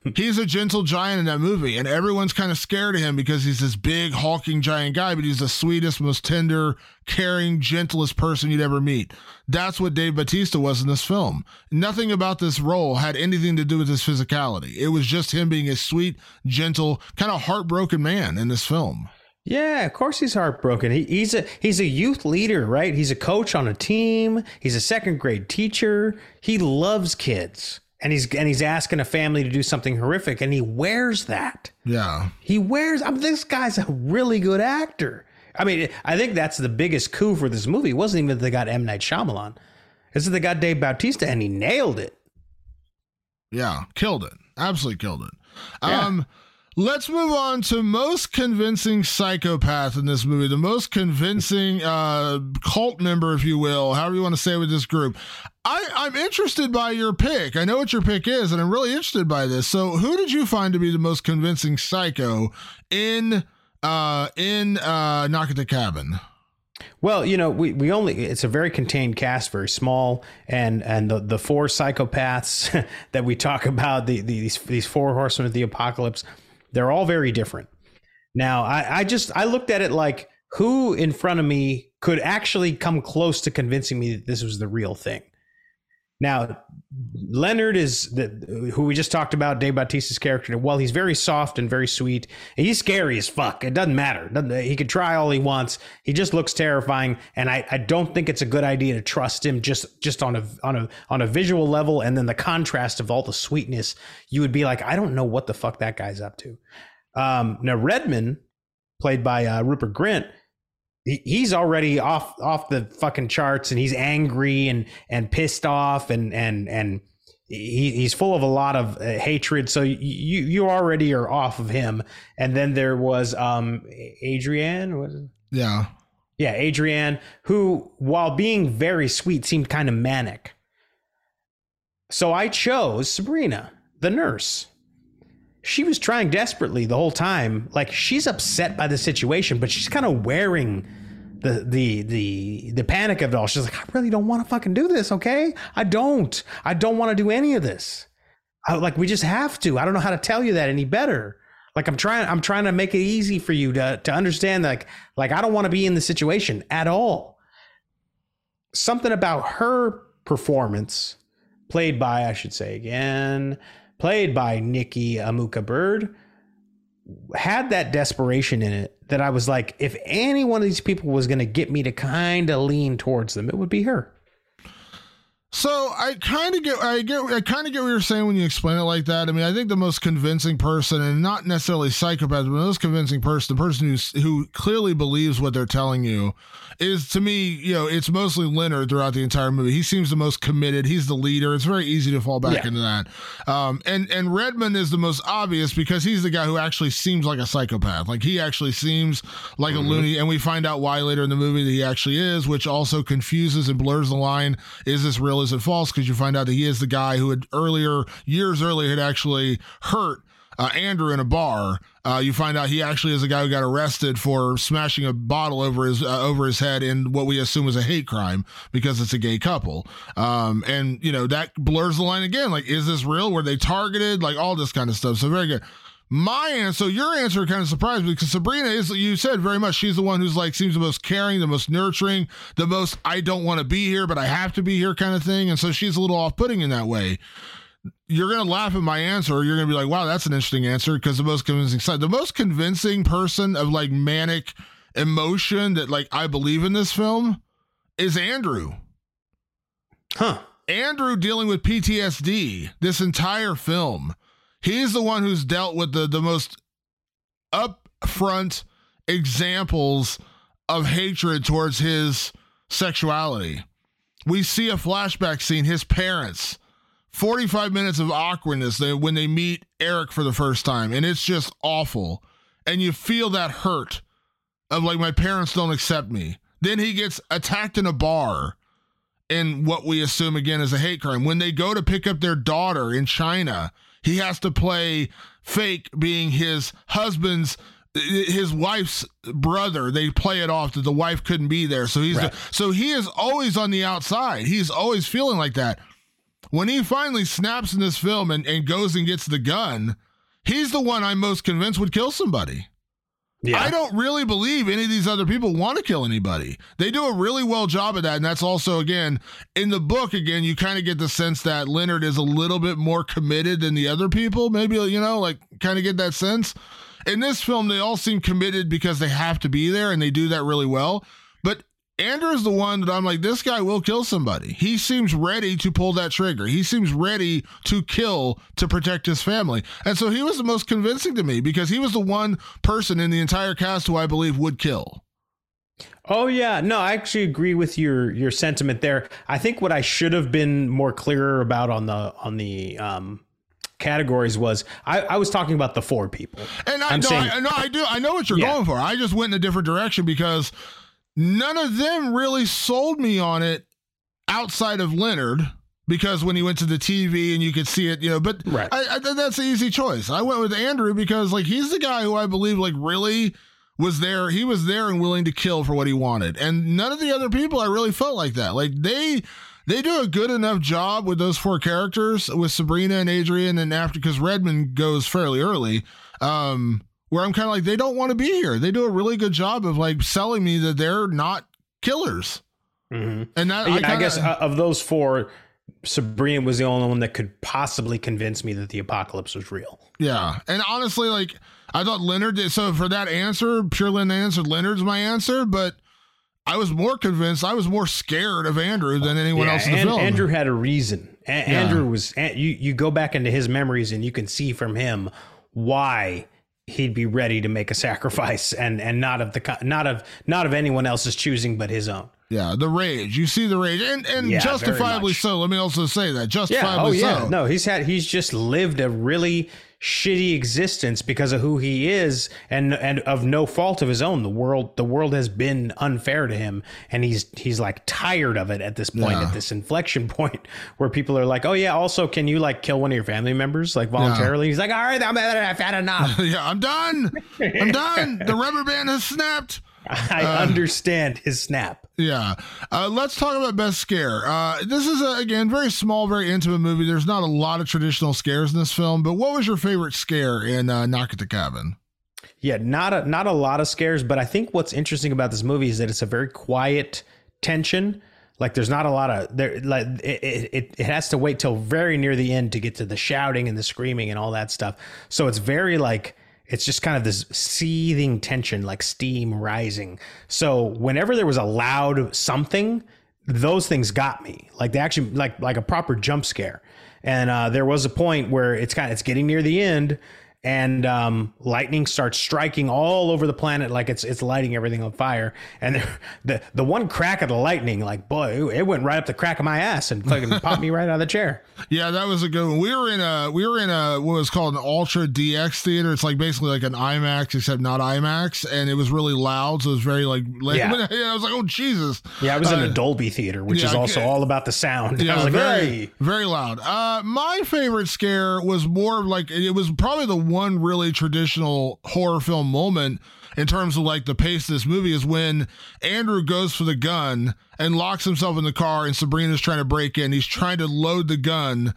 he's a gentle giant in that movie, and everyone's kind of scared of him because he's this big, hulking giant guy, but he's the sweetest, most tender, caring, gentlest person you'd ever meet. That's what Dave Bautista was in this film. Nothing about this role had anything to do with his physicality. It was just him being a sweet, gentle, kind of heartbroken man in this film. Yeah, of course he's heartbroken. He, he's a he's a youth leader, right? He's a coach on a team. He's a second grade teacher. He loves kids, and he's and he's asking a family to do something horrific, and he wears that. Yeah. He wears. I mean, this guy's a really good actor. I mean, I think that's the biggest coup for this movie. It wasn't even that they got M Night Shyamalan. It's that they got Dave Bautista, and he nailed it. Yeah, killed it. Absolutely killed it. Yeah. Um let's move on to most convincing psychopath in this movie. The most convincing uh cult member, if you will, however you want to say it with this group. I, I'm interested by your pick. I know what your pick is, and I'm really interested by this. So who did you find to be the most convincing psycho in uh in uh Knock at the Cabin? Well, you know, we, we only it's a very contained cast, very small, and and the, the four psychopaths that we talk about, the, the these these four horsemen of the apocalypse, they're all very different. Now, I, I just I looked at it like who in front of me could actually come close to convincing me that this was the real thing. Now, Leonard is the who we just talked about, Dave Bautista's character. Well, he's very soft and very sweet. He's scary as fuck. It doesn't matter. He could try all he wants. He just looks terrifying, and I, I don't think it's a good idea to trust him just just on a on a on a visual level. And then the contrast of all the sweetness, you would be like, I don't know what the fuck that guy's up to. Um, now Redmond, played by uh, Rupert Grint, he's already off off the fucking charts and he's angry and and pissed off and and and he, he's full of a lot of uh, hatred so you you already are off of him and then there was um adrienne was? Yeah. yeah adrienne who while being very sweet seemed kind of manic so i chose sabrina the nurse she was trying desperately the whole time like she's upset by the situation but she's kind of wearing the the the the panic of it all. She's like, I really don't want to fucking do this. Okay, I don't. I don't want to do any of this. I, like we just have to. I don't know how to tell you that any better. Like I'm trying. I'm trying to make it easy for you to to understand. Like like I don't want to be in the situation at all. Something about her performance, played by I should say again, played by Nikki Amuka Bird, had that desperation in it that I was like, if any one of these people was going to get me to kind of lean towards them, it would be her. So I kind of get, I get, I kind of get what you're saying when you explain it like that. I mean, I think the most convincing person, and not necessarily psychopath, but the most convincing person, the person who's who clearly believes what they're telling you, is to me, you know, it's mostly Leonard throughout the entire movie. He seems the most committed. He's the leader. It's very easy to fall back yeah. into that. Um, and and Redmond is the most obvious because he's the guy who actually seems like a psychopath. Like he actually seems like mm-hmm. a loony, and we find out why later in the movie that he actually is, which also confuses and blurs the line. Is this real? Is it false? Because you find out that he is the guy who had earlier years earlier had actually hurt uh, Andrew in a bar. Uh, you find out he actually is a guy who got arrested for smashing a bottle over his uh, over his head in what we assume is a hate crime because it's a gay couple. Um, and you know that blurs the line again. Like, is this real? Were they targeted? Like all this kind of stuff. So very good. My answer, so your answer kind of surprised me because Sabrina is, you said very much, she's the one who's like, seems the most caring, the most nurturing, the most, I don't want to be here, but I have to be here kind of thing. And so she's a little off putting in that way you're going to laugh at my answer or you're going to be like, wow, that's an interesting answer because the most convincing side, the most convincing person of like manic emotion that like I believe in this film is Andrew. Huh. Andrew dealing with PTSD this entire film. He's the one who's dealt with the, the most upfront examples of hatred towards his sexuality. We see a flashback scene, his parents 45 minutes of awkwardness when they meet Eric for the first time, and it's just awful. And you feel that hurt of like, my parents don't accept me. Then he gets attacked in a bar in what we assume again is a hate crime. When they go to pick up their daughter in China, he has to play fake being his husband's his wife's brother they play it off that the wife couldn't be there so he's right. the, so he is always on the outside he's always feeling like that when he finally snaps in this film and, and goes and gets the gun, he's the one I'm most convinced would kill somebody. Yeah. I don't really believe any of these other people want to kill anybody. They do a really well job of that. And that's also, again, in the book, again, you kind of get the sense that Leonard is a little bit more committed than the other people. Maybe, you know, like kind of get that sense. In this film, they all seem committed because they have to be there and they do that really well. But Andrew's the one that I'm like, this guy will kill somebody. He seems ready to pull that trigger. He seems ready to kill to protect his family. And so he was the most convincing to me because he was the one person in the entire cast who I believe would kill. Oh yeah, no, I actually agree with your your sentiment there. I think what I should have been more clearer about on the on the um categories was I, I was talking about the four people. And I, know I, no, I do I know what you're yeah. going for. I just went in a different direction because None of them really sold me on it outside of Leonard because when he went to the TV and you could see it, you know, but right. I, I, that's an easy choice. I went with Andrew because like he's the guy who I believe like really was there. He was there and willing to kill for what he wanted. And none of the other people I really felt like that. Like they they do a good enough job with those four characters with Sabrina and Adrian and after because Redmond goes fairly early. Um where I'm kind of like, they don't want to be here. They do a really good job of like selling me that they're not killers. Mm-hmm. And that, I, kinda, I guess uh, of those four, Sabrina was the only one that could possibly convince me that the apocalypse was real. Yeah. And honestly, like, I thought Leonard did. So for that answer, pure Lynn answered Leonard's my answer, but I was more convinced. I was more scared of Andrew than anyone yeah, else in the and, film. Andrew had a reason. A- yeah. Andrew was, you, you go back into his memories and you can see from him why he'd be ready to make a sacrifice and and not of the not of not of anyone else's choosing but his own. Yeah, the rage. You see the rage, and and yeah, justifiably so. Let me also say that justifiably yeah. Oh, yeah. So. No, he's had he's just lived a really shitty existence because of who he is and and of no fault of his own. The world the world has been unfair to him and he's he's like tired of it at this point yeah. at this inflection point where people are like oh yeah also can you like kill one of your family members like voluntarily? Yeah. he's like all right I'm, I've had enough. Yeah I'm done. I'm done. The rubber band has snapped I understand his snap. Yeah. Uh, let's talk about best scare. Uh, this is, a, again, very small, very intimate movie. There's not a lot of traditional scares in this film, but what was your favorite scare in uh, Knock at the Cabin? Yeah, not a not a lot of scares, but I think what's interesting about this movie is that it's a very quiet tension. Like there's not a lot of there. Like it, it, it has to wait till very near the end to get to the shouting and the screaming and all that stuff. So it's very like it's just kind of this seething tension, like steam rising. So whenever there was a loud something, those things got me. Like they actually like like a proper jump scare. And uh, there was a point where it's kind of it's getting near the end, and um, lightning starts striking all over the planet like it's it's lighting everything on fire. And the the one crack of the lightning, like boy, it went right up the crack of my ass and fucking popped me right out of the chair. Yeah, that was a good one. We were in a we were in a what was called an Ultra DX theater. It's like basically like an IMAX except not IMAX, and it was really loud, so it was very like. Yeah. I was like, oh Jesus. Yeah, I was in Uh, a Dolby theater, which yeah, is also all about the sound. Yeah, I was like, very, hey. very loud. Uh, my favorite scare was more like it was probably the one really traditional horror film moment in terms of like the pace of this movie is when Andrew goes for the gun and locks himself in the car, and Sabrina's trying to break in. He's trying to load the gun.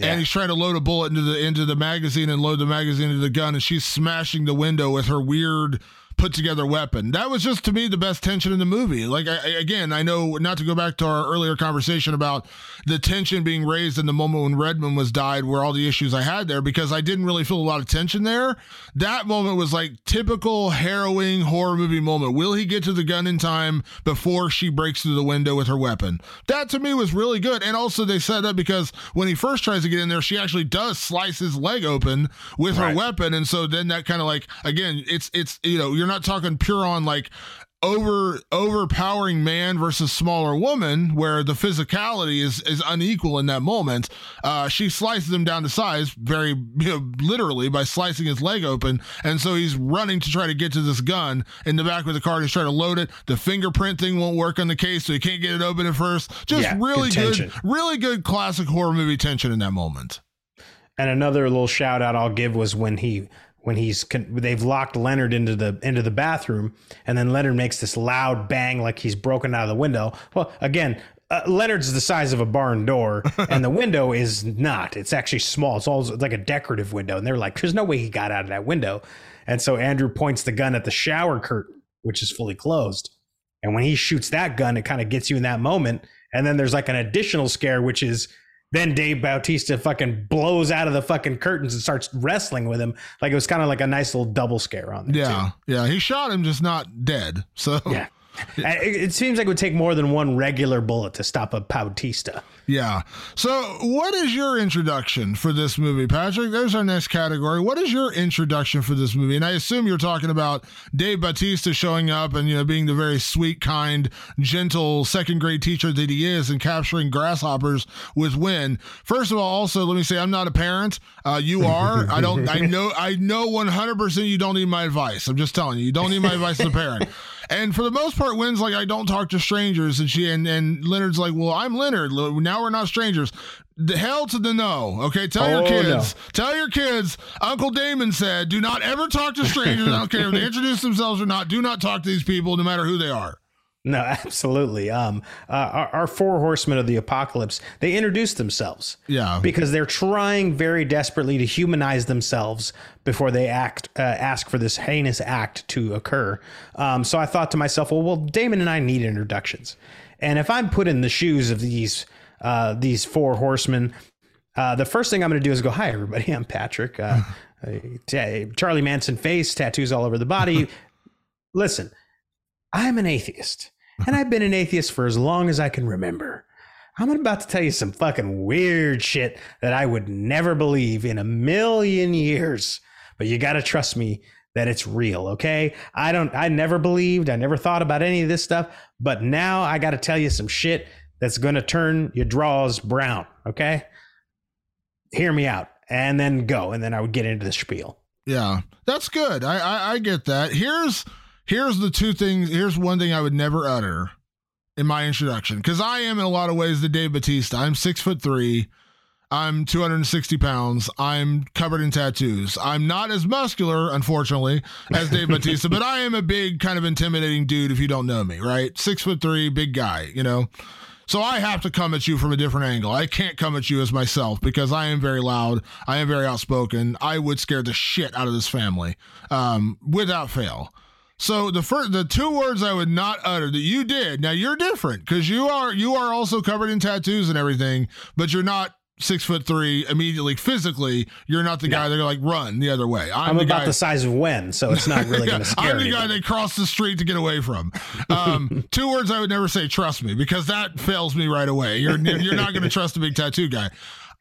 And he's trying to load a bullet into the into the magazine and load the magazine into the gun, and she's smashing the window with her weird put together weapon. That was just to me the best tension in the movie. Like I, again, I know not to go back to our earlier conversation about the tension being raised in the moment when Redmond was died, where all the issues I had there because I didn't really feel a lot of tension there. That moment was like typical harrowing horror movie moment. Will he get to the gun in time before she breaks through the window with her weapon? That to me was really good. And also they set up because when he first tries to get in there, she actually does slice his leg open with her weapon. And so then that kind of like again, it's it's you know, you're not talking pure on like over overpowering man versus smaller woman where the physicality is is unequal in that moment. Uh she slices him down to size very you know literally by slicing his leg open. And so he's running to try to get to this gun in the back of the car he's trying to load it. The fingerprint thing won't work on the case so he can't get it open at first. Just Yeah, really good good, really good classic horror movie tension in that moment. And another little shout out I'll give was when he when he's con- they've locked Leonard into the into the bathroom, and then Leonard makes this loud bang like he's broken out of the window. Well, again. Uh, Leonard's the size of a barn door, and the window is not. It's actually small. It's all it's like a decorative window, and they're like, "There's no way he got out of that window." And so Andrew points the gun at the shower curtain, which is fully closed. And when he shoots that gun, it kind of gets you in that moment. And then there's like an additional scare, which is then Dave Bautista fucking blows out of the fucking curtains and starts wrestling with him. Like it was kind of like a nice little double scare on there. yeah yeah he shot him just not dead so. Yeah. It, it seems like it would take more than one regular bullet to stop a Bautista. Yeah. So, what is your introduction for this movie, Patrick? There's our next category. What is your introduction for this movie? And I assume you're talking about Dave Bautista showing up and you know being the very sweet, kind, gentle second grade teacher that he is, and capturing grasshoppers with Wen. First of all, also let me say I'm not a parent. Uh, you are. I don't. I know. I know 100 percent you don't need my advice. I'm just telling you, you don't need my advice as a parent. And for the most part, Wen's like, I don't talk to strangers. And she and, and Leonard's like, Well, I'm Leonard. Now we're not strangers. The hell to the no. Okay. Tell your Oh, kids. Tell your kids. Uncle Damon said, do not ever talk to strangers. I don't care if they introduce themselves or not. Do not talk to these people, no matter who they are. No, absolutely. Um, uh, our, our four horsemen of the apocalypse, they introduce themselves. Yeah. Because they're trying very desperately to humanize themselves before they act uh, ask for this heinous act to occur. Um, so I thought to myself, well, well, Damon and I need introductions, and if I'm put in the shoes of these uh, these four horsemen, uh, the first thing I'm going to do is go, "Hi, everybody. I'm Patrick. Uh, uh, t- Charlie Manson face, tattoos all over the body. Listen, I'm an atheist, and mm-hmm. I've been an atheist for as long as I can remember. I'm about to tell you some fucking weird shit that I would never believe in a million years. But you got to trust me that it's real, okay? I don't I never believed, I never thought about any of this stuff, but now I got to tell you some shit that's going to turn your draws brown, okay? Hear me out and then go and then I would get into the spiel. Yeah, that's good. I, I I get that. Here's here's the two things. Here's one thing I would never utter in my introduction because I am in a lot of ways the Dave Bautista. I'm six foot three. I'm 260 pounds. I'm covered in tattoos. I'm not as muscular, unfortunately, as Dave Bautista, but I am a big, kind of intimidating dude if you don't know me, right? Six foot three, big guy, you know? So I have to come at you from a different angle. I can't come at you as myself because I am very loud. I am very outspoken. I would scare the shit out of this family um, without fail. So the first, the two words I would not utter that you did. Now you're different because you are you are also covered in tattoos and everything, but you're not six foot three immediately physically. You're not the guy that like run the other way. I'm, I'm the about guy, the size of Wen, so it's not really going to scare I'm the guy anybody. they cross the street to get away from. Um, two words I would never say, trust me, because that fails me right away. You're you're not going to trust a big tattoo guy.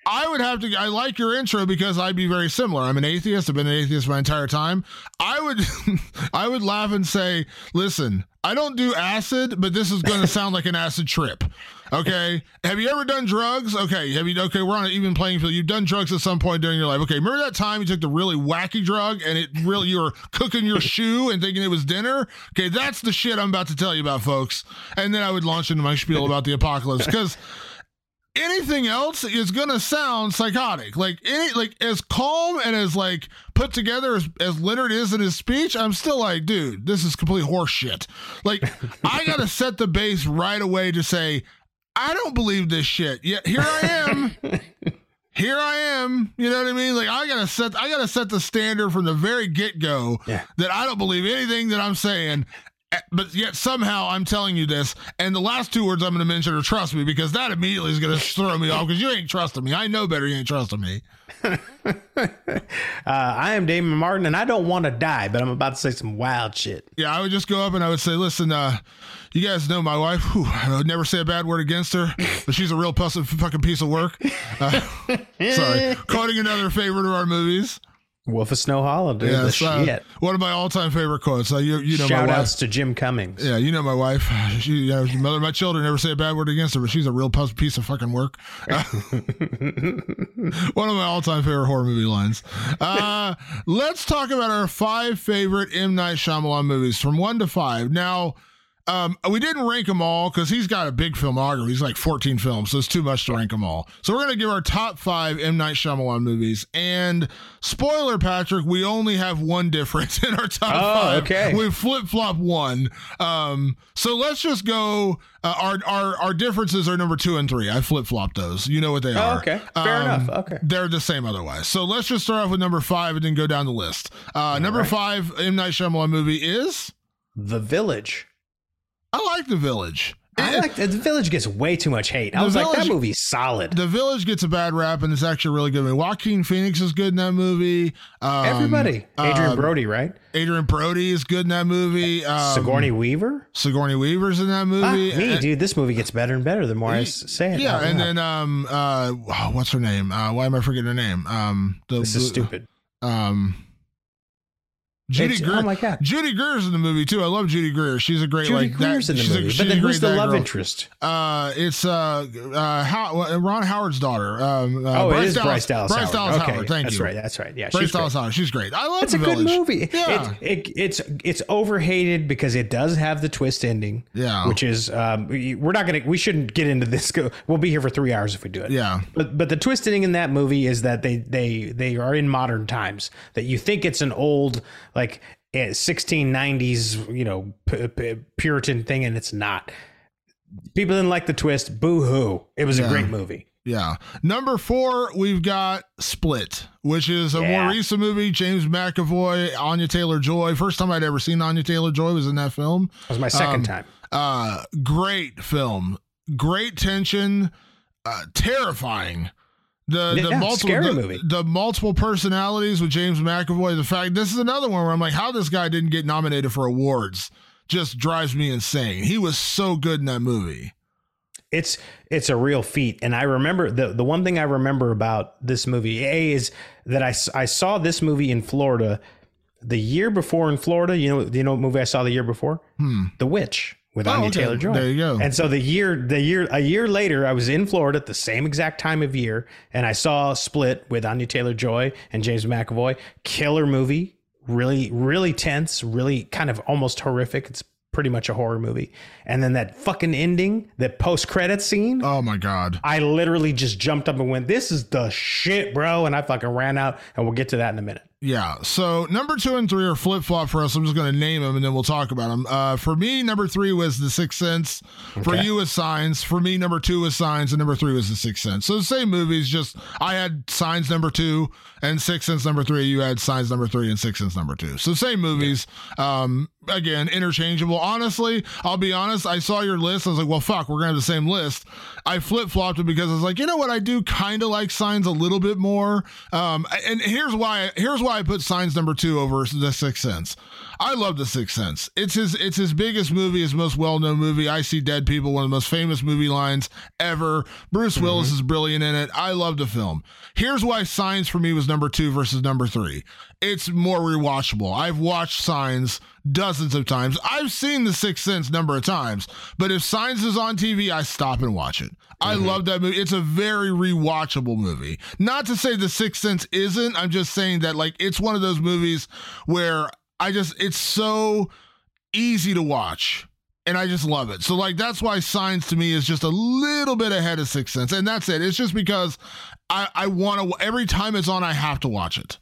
I would have to. I like your intro because I'd be very similar. I'm an atheist. I've been an atheist my entire time. I would, I would laugh and say, "Listen, I don't do acid, but this is going to sound like an acid trip." Okay. Have you ever done drugs? Okay. Have you? Okay. We're on an even playing field. You've done drugs at some point during your life. Okay. Remember that time you took the really wacky drug and it really you were cooking your shoe and thinking it was dinner? Okay. That's the shit I'm about to tell you about, folks. And then I would launch into my spiel about the apocalypse because anything else is gonna sound psychotic. Like any like as calm and as like put together as, as Leonard is in his speech, I'm still like, dude, this is complete horse shit. Like I gotta set the base right away to say, I don't believe this shit. Yet here I am. Here I am. You know what I mean? Like I gotta set I gotta set the standard from the very get-go Yeah. that I don't believe anything that I'm saying. Eh, But yet somehow I'm telling you this, and the last two words I'm going to mention are "trust me" because that immediately is going to throw me off because you ain't trusting me. I know better. You ain't trusting me. Uh, I am Damon Martin, and I don't want to die, but I'm about to say some wild shit. Yeah, I would just go up and I would say, "Listen, uh, you guys know my wife. Whew, I would never say a bad word against her, but she's a real puss- fucking piece of work." Uh, sorry, quoting another favorite of our movies. Wolf of Snow Hollow, dude. the Yes, uh, one of my all-time favorite quotes. Uh, you, you know Shout my wife. outs to Jim Cummings. Yeah, you know my wife. She, you know, mother of my children. Never say a bad word against her, but she's a real piece of fucking work. Uh, one of my all-time favorite horror movie lines. Uh, let's talk about our five favorite M Night Shyamalan movies from one to five. Now. Um, we didn't rank them all because he's got a big filmography. He's like 14 films, so it's too much to rank them all. So we're gonna give our top five M Night Shyamalan movies. And spoiler, Patrick, we only have one difference in our top Oh, five. okay. We flip flop one. Um, so let's just go. Uh, our our our differences are number two and three. I flip flop those. You know what they Oh, are. okay. Fair enough. Okay. They're the same otherwise. So let's just start off with number five and then go down the list. Uh, number right. five M Night Shyamalan movie is. The Village. I like The Village. I like the Village gets way too much hate. I The was like, that Village- movie's solid. The Village gets a bad rap, and it's actually a really good movie. Joaquin Phoenix is good in that movie. Um, Everybody. Adrien um, Brody, right? Adrien Brody is good in that movie. Um, Sigourney Weaver. Sigourney Weaver's in that Fuck movie. me, And- dude. This movie gets better and better the more I say it. Yeah, and then um uh oh, what's her name? Uh why am I forgetting her name? Um the this is stupid. Um Judy It's- Greer. oh my God. Judy Greer's in the movie too. I love Judy Greer. She's a great Judy like Greer's that, in the she's a- movie, she's but then who's the love girl. interest? Uh, it's uh, uh, How, Ron Howard's daughter. Um, uh, Oh, Bryce it is Dallas, Bryce Dallas Bryce Howard. Dallas okay, Howard. Thank that's you. right. That's right. Yeah, Bryce she's great. Dallas Howard. She's great. I love It's a good movie. Yeah. It, it, it's it's overhated because it does have the twist ending. Yeah. which is um, we're not gonna we shouldn't get into this. Go, we'll be here for three hours if we do it. Yeah. but but the twist ending in that movie is that they they they are in modern times. That you think it's an old like eh, 1690s you know p- p- Puritan thing, and it's not. People didn't like the twist. Boo hoo! It was a great movie. Yeah. Number four, we've got Split, which is a Yeah. more recent movie. James McAvoy, Anya Taylor Joy. First time I'd ever seen Anya Taylor Joy was in that film. That was my second Um, time. Uh, great film, great tension, uh, terrifying. The the Yeah, multiple the, movie. the multiple personalities with James McAvoy. The fact this is another one where I'm like, how this guy didn't get nominated for awards just drives me insane. He was so good in that movie. it's it's a real feat and i remember the the one thing i remember about this movie a is that I I saw this movie in florida the year before in florida you know you know what movie i saw the year before hmm. the witch with. Oh, Anya okay. Taylor Joy. There you go. And so the year, the year, a year later, I was in Florida at the same exact time of year, and I saw Split with Anya Taylor Joy and James McAvoy. Killer movie, really, really tense, really kind of almost horrific. It's pretty much a horror movie. And then that fucking ending, that post credit scene. Oh my god. I literally just jumped up and went, "This is the shit, bro!" And I fucking ran out, and we'll get to that in a minute. Yeah. So number two and three are flip flop for us. I'm just going to name them and then we'll talk about them. Uh, for me, number three was The Sixth Sense. For you was Signs. For me, number two was Signs, and number three was The Sixth Sense. So the same movies. Just I had Signs number two and Sixth Sense number three. You had Signs number three and Sixth Sense number two. So same movies. Um, again, interchangeable. Honestly, I'll be honest. I saw your list. I was like, well, fuck, we're gonna have the same list. I flip flopped it because I was like, you know what? I do kind of like Signs a little bit more. Um, and here's why. Here's why I put Signs number two over The Sixth Sense. I love The Sixth Sense. It's his. It's his biggest movie. His most well known movie. I see dead people. One of the most famous movie lines ever. Bruce mhm. Willis is brilliant in it. I love the film. Here's why Signs for me was number two versus number three. It's more rewatchable. I've watched Signs dozens of times. I've seen The Sixth Sense number of times, but if Signs is on TV, I stop and watch it. I mhm. love that movie. It's a very rewatchable movie. Not to say The Sixth Sense isn't. I'm just saying that like it's one of those movies where I just it's so easy to watch. And I just love it. So like that's why Signs to me is just a little bit ahead of Sixth Sense. And that's it. It's just because I, I want to every time it's on, I have to watch it.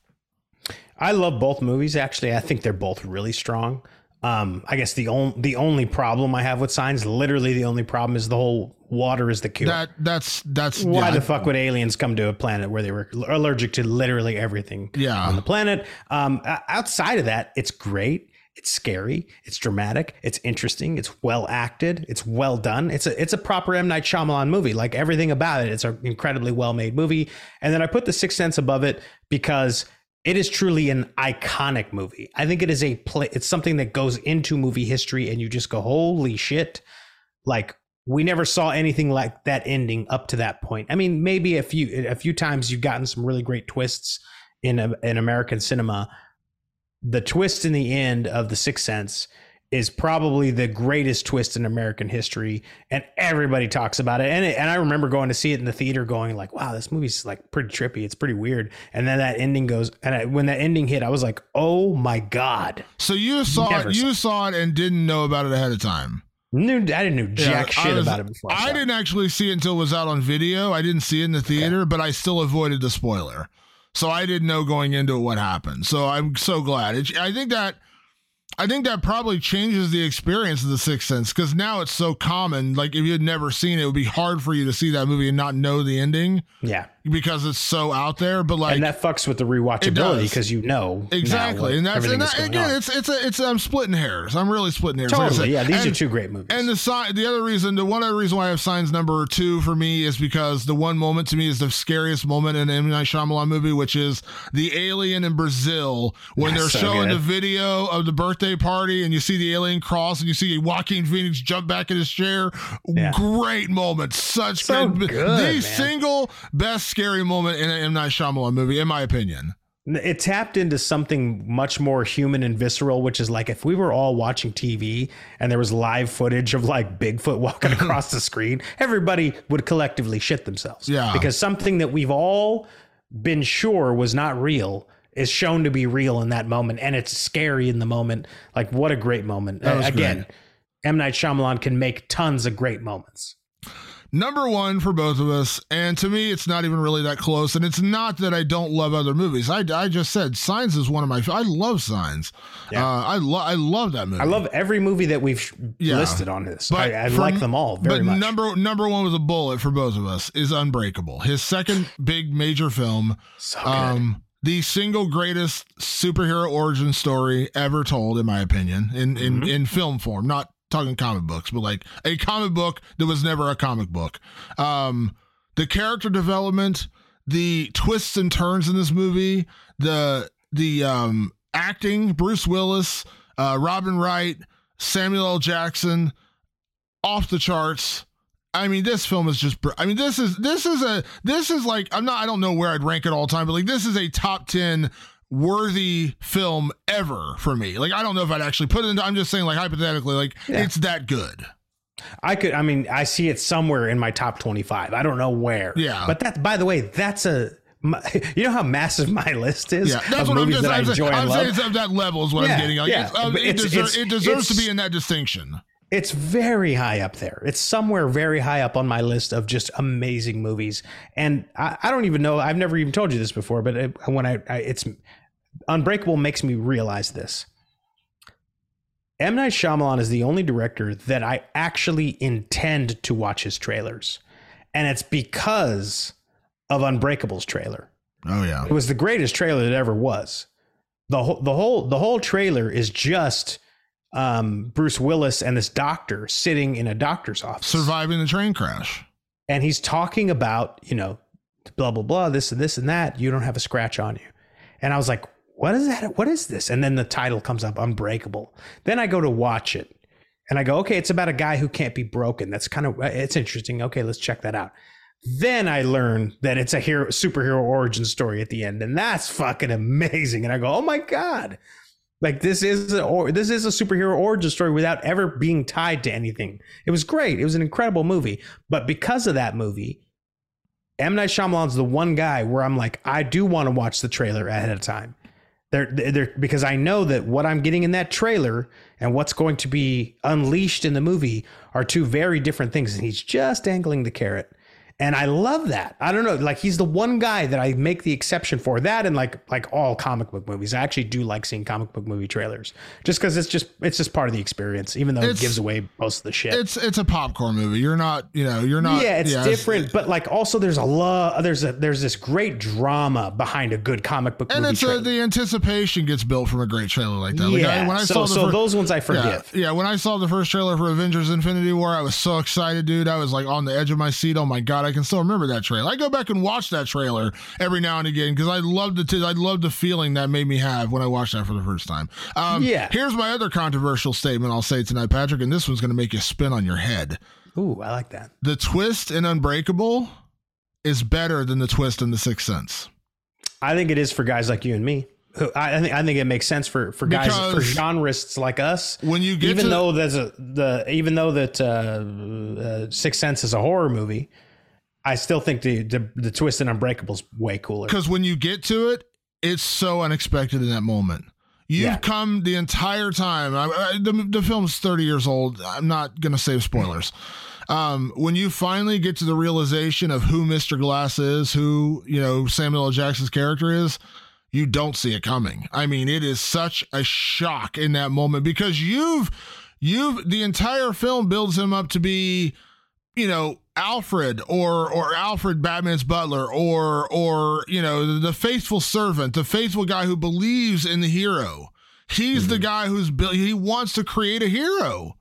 I love both movies. Actually, I think they're both really strong. Um, I guess the only the only problem I have with Signs, literally the only problem, is the whole water is the cure. That that's that's Why yeah, the fuck would aliens come to a planet where they were allergic to literally everything Yeah. on the planet? Um, outside of that, it's great. It's scary. It's dramatic. It's interesting. It's well acted. It's well done. It's a it's a proper M Night Shyamalan movie. Like everything about it, it's an incredibly well made movie. And then I put The Sixth Sense above it because it is truly an iconic movie. I think it is a play. It's something that goes into movie history, and you just go, "Holy shit!" Like we never saw anything like that ending up to that point. I mean, maybe a few a few times you've gotten some really great twists in a, in American cinema. The twist in the end of The Sixth Sense is probably the greatest twist in American history, and everybody talks about it. And it, and I remember going to see it in the theater, going like, "Wow, this movie's like pretty trippy. It's pretty weird." And then that ending goes, and I, when that ending hit, I was like, "Oh my god!" So you saw Never it, saw you saw it and didn't know about it ahead of time. Knew I didn't know jack Yeah, shit was- about it before. I, I didn't actually see it until it was out on video. I didn't see it in the theater, but I still avoided the spoiler. So I didn't know going into it what happened. So I'm so glad. It, I think that I think that probably changes the experience of the Sixth Sense because now it's so common. Like if you had never seen it, it would be hard for you to see that movie and not know the ending Yeah, because it's so out there. But like and that fucks with the rewatchability because you know exactly, and that's and that, again, on. it's it's a, it's I'm splitting hairs. I'm really splitting hairs. Like totally said. yeah. These And- are two great movies. and the sign, the other reason, the one other reason why I have signs number two for me is because the one moment to me is the scariest moment in an M Night Shyamalan movie, which is the alien in Brazil when That's they're so showing good. the video of the birthday party and you see the alien cross and you see Joaquin Phoenix jump back in his chair. Yeah. Great moment, such So good, good, the man. single best scary moment in an M Night Shyamalan movie, in my opinion. it tapped into something much more human and visceral, which is like if we were all watching TV and there was live footage of like Bigfoot walking across the screen, everybody would collectively shit themselves. Yeah. Because something that we've all been sure was not real is shown to be real in that moment. And it's scary in the moment. Like, what a great moment. Again, great. M. Night Shyamalan can make tons of great moments. Number one for both of us. And to me, it's not even really that close. And it's not that I don't love other movies. I, I just said Signs is one of my. I love Signs. Yeah. Uh, I love. I love that movie. I love every movie that we've Yeah. listed on this. But I, I for- like them all very but much. number number one was a bullet for both of us is Unbreakable. His second big major film. so good. Um, the single greatest superhero origin story ever told, in my opinion, in in, Mm-hmm. in film form. Not talking comic books, but like a comic book that was never a comic book. Um, the character development, the twists and turns in this movie, the the um acting, Bruce Willis, uh, Robin Wright, Samuel L. Jackson, off the charts. I mean, this film is just. I mean, this is this is a this is like I'm not. I don't know where I'd rank it all time, but like this is a top ten worthy film ever for me. Like I don't know if I'd actually put it into. I'm just saying, like hypothetically, like Yeah. it's that good. I could. I mean, I see it somewhere in my top twenty-five. I don't know where. Yeah. But that, by the way, that's a you know how massive my list is Yeah, that's what I'm just. that I I'm, enjoy saying, I'm saying it's of that level is what Yeah, I'm getting. Like, yeah, it's, uh, it, it's- deser- it's- it deserves to be in that distinction. It's very high up there. It's somewhere very high up on my list of just amazing movies. And I, I don't even know. I've never even told you this before, but it, when I, I, it's Unbreakable makes me realize this. M Night Shyamalan is the only director that I actually intend to watch his trailers, and it's because of Unbreakable's trailer. Oh yeah. It was the greatest trailer that ever was. the whole the whole the whole trailer is just um, Bruce Willis and this doctor sitting in a doctor's office, Surviving the train crash. and he's talking about you know blah blah blah this and this and that. You don't have a scratch on you, and I was like, what is that? What is this? And then the title comes up, Unbreakable. Then I go to watch it, and I go, okay, it's about a guy who can't be broken. That's kind of it's interesting. Okay, let's check that out. Then I learn that it's a hero superhero origin story at the end, and that's fucking amazing. And I go, oh my god, like this is a or this is a superhero origin story without ever being tied to anything. It was great. It was an incredible movie, but because of that movie, M Night Shyamalan's the one guy where I'm like, I do want to watch the trailer ahead of time. They're, they're, because I know that what I'm getting in that trailer and what's going to be unleashed in the movie are two very different things. And he's just angling the carrot. And I love that. I don't know, like he's the one guy that I make the exception for that, and like like all comic book movies. I actually do like seeing comic book movie trailers, just because it's just it's just part of the experience, even though It's- it gives away most of the shit. It's it's a popcorn movie. You're not, you know, you're not. yeah, it's different, but like also there's a lot. There's a there's this great drama behind a good comic book And movie. it's a, the anticipation gets built from a great trailer like that. Like yeah, I, when I so, saw the so those ones I yeah, forgive. yeah, when I saw the first trailer for Avengers Infinity War, I was so excited, dude. I was like on the edge of my seat. Oh my god, I can still remember that trailer. I go back and watch that trailer every now and again because I loved the t- I loved the feeling that made me have when I watched that for the first time. Um, Yeah. Here's my other controversial statement I'll say tonight, Patrick, and this one's going to make you spin on your head. Ooh, I like that. The twist in Unbreakable is better than the twist in The Sixth Sense. I think it is for guys like you and me. I, I think I think it makes sense for for guys for genreists like us. When you get even to though there's a the even though that uh, uh, Sixth Sense is a horror movie, I still think the the, the twist in Unbreakable's way cooler. because when you get to it, it's so unexpected in that moment. You've Yeah. come the entire time. I, I, the, the film's 30 years old. I'm not going to save spoilers. Um, when you finally get to the realization of who Mr. Glass is, who, you know, Samuel L. Jackson's character is, you don't see it coming. I mean, it is such a shock in that moment because you've, you've, the entire film builds him up to be, you know Alfred or or Alfred Batman's butler or or you know the, the faithful servant, the faithful guy who believes in the hero. He's the guy who's built. He wants to create a hero.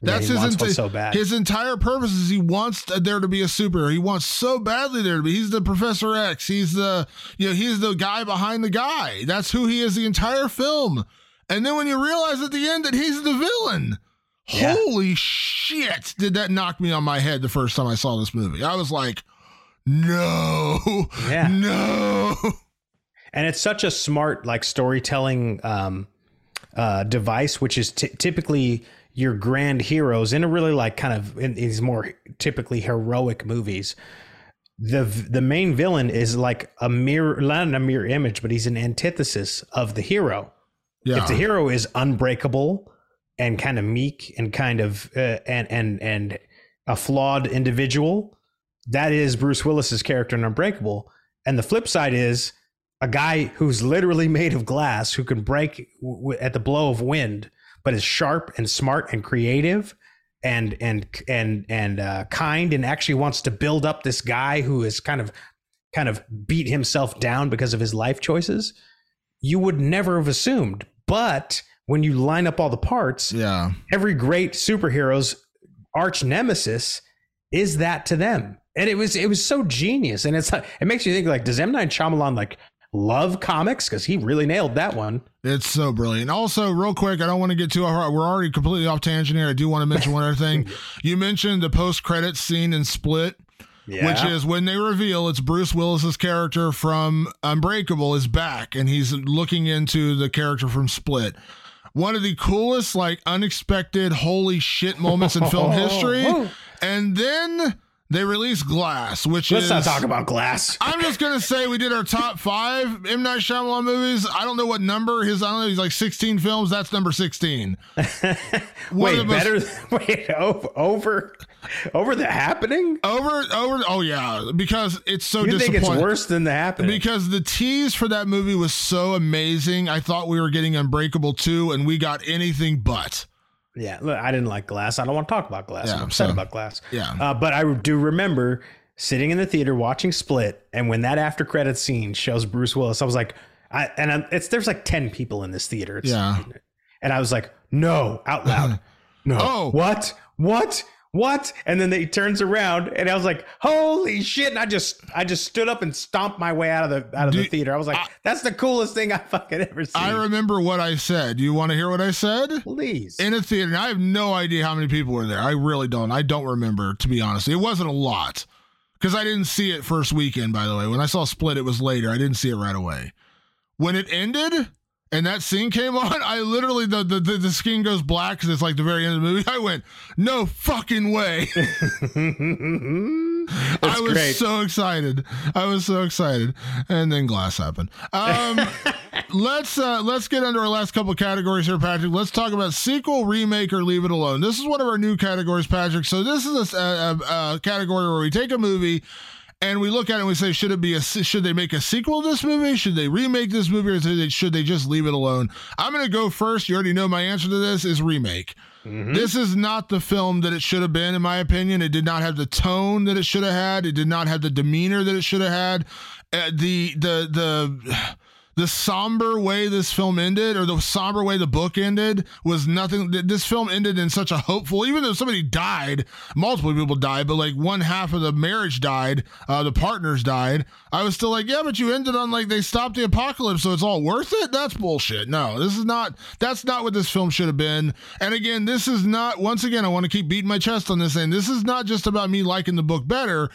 That's he his enti- so bad. his entire purpose is he wants there to be a superhero. He wants so badly there to be. He's the Professor X. He's the you know he's the guy behind the guy. That's who he is the entire film. And then when you realize at the end that he's the villain, Yeah. Holy shit! Did that knock me on my head the first time I saw this movie? I was like, no, Yeah. no. and it's such a smart like storytelling um, uh, device, which is ty typically your grand heroes in a really like kind of in these more typically heroic movies. The the main villain is like a mirror, not a mirror image, but he's an antithesis of the hero. Yeah, If the hero is unbreakable and kind of meek and kind of uh, and and and a flawed individual, that is Bruce Willis's character in Unbreakable. And the flip side is a guy who's literally made of glass who can break w- at the blow of wind, but is sharp and smart and creative and and and and uh, kind and actually wants to build up this guy who is kind of kind of beat himself down because of his life choices. You would never have assumed, but when you line up all the parts, yeah. every great superhero's arch nemesis is that to them. And it was it was so genius. And it's like it makes you think like, does M Night Shyamalan like love comics? Because he really nailed that one. It's so brilliant. Also, real quick, I don't want to get too hard. We're already completely off tangent here. I do want to mention one other thing. You mentioned the post credit scene in Split. Which is when they reveal it's Bruce Willis's character from Unbreakable is back and he's looking into the character from Split. One of the coolest, like unexpected, holy shit moments in film history. And then they released Glass, which is Let's not talk about Glass. I'm just gonna say we did our top five M Night Shyamalan movies. I don't know what number his. I don't know. He's like 16 films. That's number 16. One Wait, better. Wait, over, over, the happening. over over. Oh yeah, because it's so You think disappointing. it's worse than the happening? Because the tease for that movie was so amazing. I thought we were getting Unbreakable 2, and we got anything but. Yeah, look, I didn't like Glass. I don't want to talk about Glass. Yeah, I'm upset so- about Glass. yeah. Uh, but I do remember sitting in the theater watching Split, and when that after credit scene shows Bruce Willis, I was like, I and I'm, it's there's like ten people in this theater. It's, Yeah. and I was like, no, out loud, no. Oh. what, what, what? And then he turns around, and I was like, holy shit! And I just I just stood up and stomped my way out of the out of the theater. I was like, I- that's the coolest thing I fucking ever seen. I remember what I said. You want to hear what I said? Please. In a theater. And I have no idea how many people were there. I really don't. I don't remember, to be honest. It wasn't a lot. Because I didn't see it first weekend, by the way. When I saw Split, it was later. I didn't see it right away. When it ended and that scene came on, I literally, the, the, the, the screen goes black because it's like the very end of the movie. I went, no fucking way. I was great. so excited. I was so excited. And then glass happened. Um, let's uh, let's get into our last couple categories here, Patrick. Let's talk about sequel, remake, or leave it alone. This is one of our new categories, Patrick. So this is a, a, a category where we take a movie and we look at it and we say, should it be a should they make a sequel to this movie? Should they remake this movie, or should they, should they just leave it alone? I'm going to go first. You already know my answer to this is remake. This is not the film that it should have been, in my opinion. It did not have the tone that it should have had. It did not have the demeanor that it should have had. Uh, the the the the somber way this film ended, or the somber way the book ended, was nothing. This film ended in such a hopeful, even though somebody died, multiple people died, but like one half of the marriage died, uh, the partners died. I was still like, yeah, but you ended on like they stopped the apocalypse, so it's all worth it. That's bullshit. No, this is not. That's not what this film should have been. And again, this is not. Once again, I want to keep beating my chest on this thing. This is not just about me liking the book better.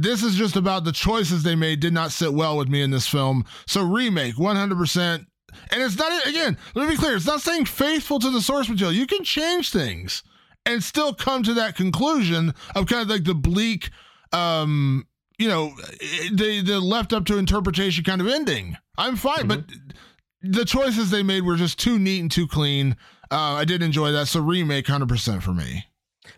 This is just about the choices they made did not sit well with me in this film. So remake 100%. And it's not again, let me be clear, it's not saying faithful to the source material. You can change things and still come to that conclusion of kind of like the bleak um you know, the the left up to interpretation kind of ending. I'm fine, but the choices they made were just too neat and too clean. Uh, I did enjoy that. So remake 100% for me.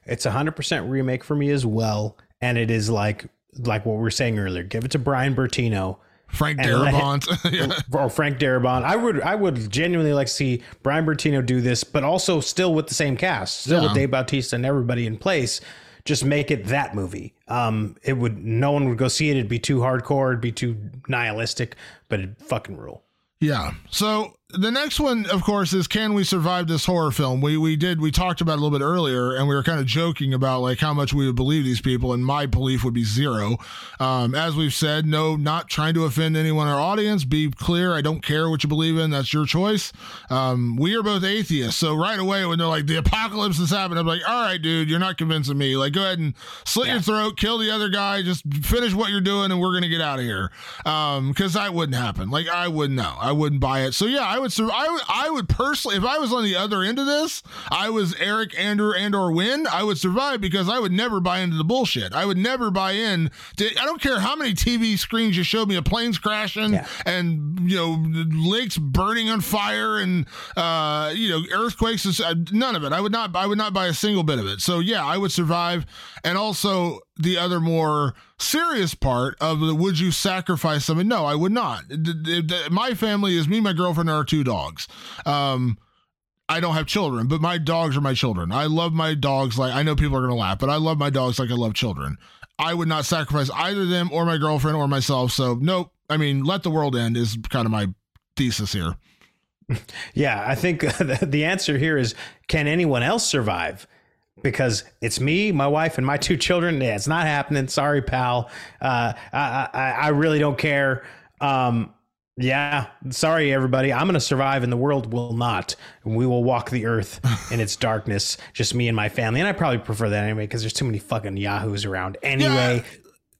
It's a hundred percent remake for me as well, and it is like like what we were saying earlier. Give it to Brian Bertino Frank him- Darabont. yeah. or Frank Darabont. I would I would genuinely like to see Brian Bertino do this, but also still with the same cast, still Yeah. with Dave Bautista and everybody in place. Just make it that movie. Um, it would no one would go see it. It'd be too hardcore. It'd be too nihilistic, but it'd fucking rule. Yeah. So the next one, of course, is can we survive this horror film? We we did we talked about it a little bit earlier, and we were kind of joking about like how much we would believe these people, and my belief would be zero. Um, as we've said, no, not trying to offend anyone in our audience. Be clear, I don't care what you believe in. That's your choice. Um, we are both atheists, so right away when they're like the apocalypse has happened, I'm like, all right, dude, you're not convincing me. Like, go ahead and slit your throat, kill the other guy, just finish what you're doing, and we're gonna get out of here. Um, because that wouldn't happen. Like, I wouldn't know. I wouldn't buy it. So yeah, I would. I would. I would personally, if I was on the other end of this, I was Eric, Andrew, and or Wen. I would survive because I would never buy into the bullshit. I would never buy in. To, I don't care how many TV screens you showed me of planes crashing Yeah. and you know lakes burning on fire and uh, you know earthquakes. uh, None of it. I would not. I would not buy a single bit of it. So yeah, I would survive. And also the other more serious part of the would you sacrifice something? No, I would not. My family is me, my girlfriend, and our two dogs. Um, I don't have children, but my dogs are my children. I love my dogs like I know people are gonna laugh, but I love my dogs like I love children. I would not sacrifice either them or my girlfriend or myself. So nope. I mean, let the world end is kind of my thesis here. Yeah, I think the answer here is can anyone else survive? Because it's me, my wife, and my two children. Yeah, it's not happening. Sorry, pal. Uh, I, I, I really don't care. Um, yeah, sorry, everybody. I'm going to survive, and the world will not. We will walk the earth in its darkness, just me and my family. And I probably prefer that anyway, because there's too many fucking yahoos around. Anyway,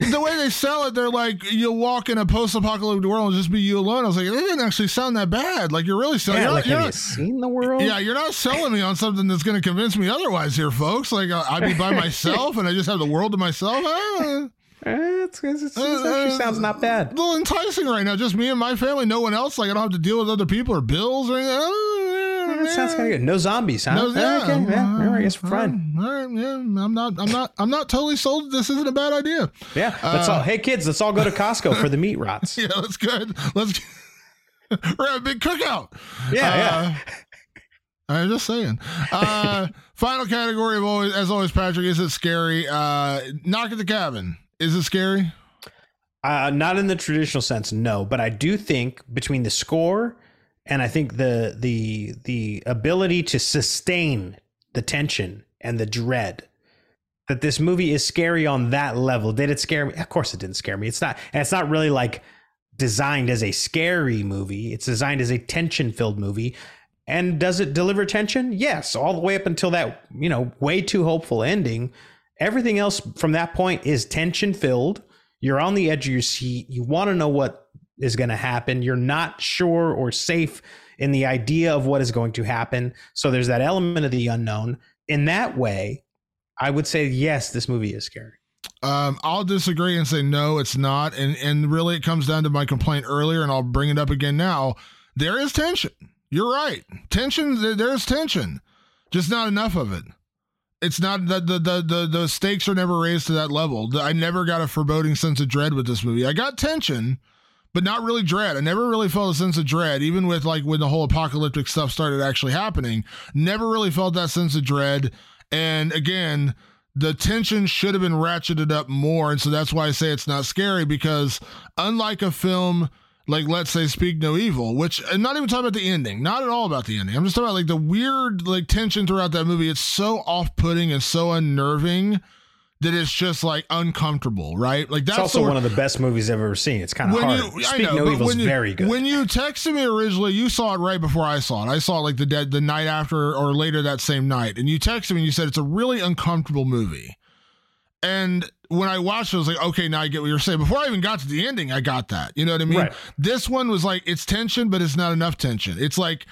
the way they sell it, they're like you'll walk in a post-apocalyptic world and just be you alone. I was like, it didn't actually sound that bad. Like you're really selling. Yeah, like, have you seen the world? yeah, you're not selling me on something that's going to convince me otherwise, here, folks. Like I'd be by myself and I just have the world to myself. Ah, Eh, it's, it's, it's, it actually sounds not bad. a little enticing right now. Just me and my family, no one else. Like I don't have to deal with other people or bills or anything. Ah, It sounds kind of good. No zombies, huh? No, Eh, yeah, okay, yeah, all right, it's right, all right, yeah, I'm not, I'm not, I'm not totally sold. This isn't a bad idea. Yeah, let's all. Hey kids, let's all go to Costco for the meat rots. Yeah, that's good. Let's. We're having a big cookout. Yeah, yeah. Uh, I'm just saying. Uh, final category of always, as always, Patrick. Is it scary? Uh, knock at the cabin. Is it scary? Uh, not in the traditional sense, no. But I do think between the score and I think the the the ability to sustain the tension and the dread that this movie is scary on that level. Did it scare me? Of course, it didn't scare me. It's not. And it's not really like designed as a scary movie. It's designed as a tension filled movie. And does it deliver tension? Yes, all the way up until that you know way too hopeful ending. Everything else from that point is tension filled. You're on the edge of your seat. You want to know what is going to happen. You're not sure or safe in the idea of what is going to happen. So there's that element of the unknown. In that way, I would say yes, this movie is scary. Um, I'll disagree and say no, it's not. And and really, it comes down to my complaint earlier, and I'll bring it up again now. There is tension. You're right. Tension. There's tension, just not enough of it. It's not the the the the, the stakes are never raised to that level. I never got a foreboding sense of dread with this movie. I got tension, but not really dread. I never really felt a sense of dread, even with like when the whole apocalyptic stuff started actually happening. Never really felt that sense of dread. And again, the tension should have been ratcheted up more. And so that's why I say it's not scary because unlike a film like let's say Speak No Evil, which I'm not even talking about the ending, not at all about the ending. I'm just talking about like the weird like tension throughout that movie. It's so off-putting and so unnerving that it's just like uncomfortable, right? Like that's It's also the one of the best movies I've ever seen. It's kind of hard. you, I Speak know, No Evil is you, very good. When you texted me originally, you saw it right before I saw it. I saw it like the dead the night after or later that same night, and you texted me and you said it's a really uncomfortable movie. And when I watched it, I was like, okay, now I get what you're saying. Before I even got to the ending, I got that. You know what I mean? Right. This one was like it's tension, but it's not enough tension. It's like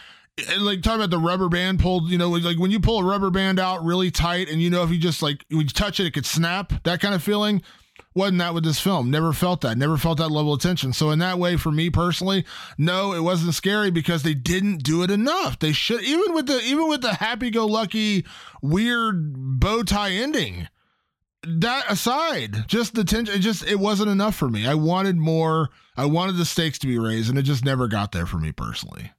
like talking about the rubber band pulled, you know, like when you pull a rubber band out really tight and you know if you just like when you touch it, it could snap, that kind of feeling. Wasn't that with this film? Never felt that. Never felt that level of tension. So in that way, for me personally, no, it wasn't scary because they didn't do it enough. They should even with the even with the happy-go-lucky weird bow tie ending. That aside, just the tension, it just it wasn't enough for me. I wanted more. I wanted the stakes to be raised, and it just never got there for me personally.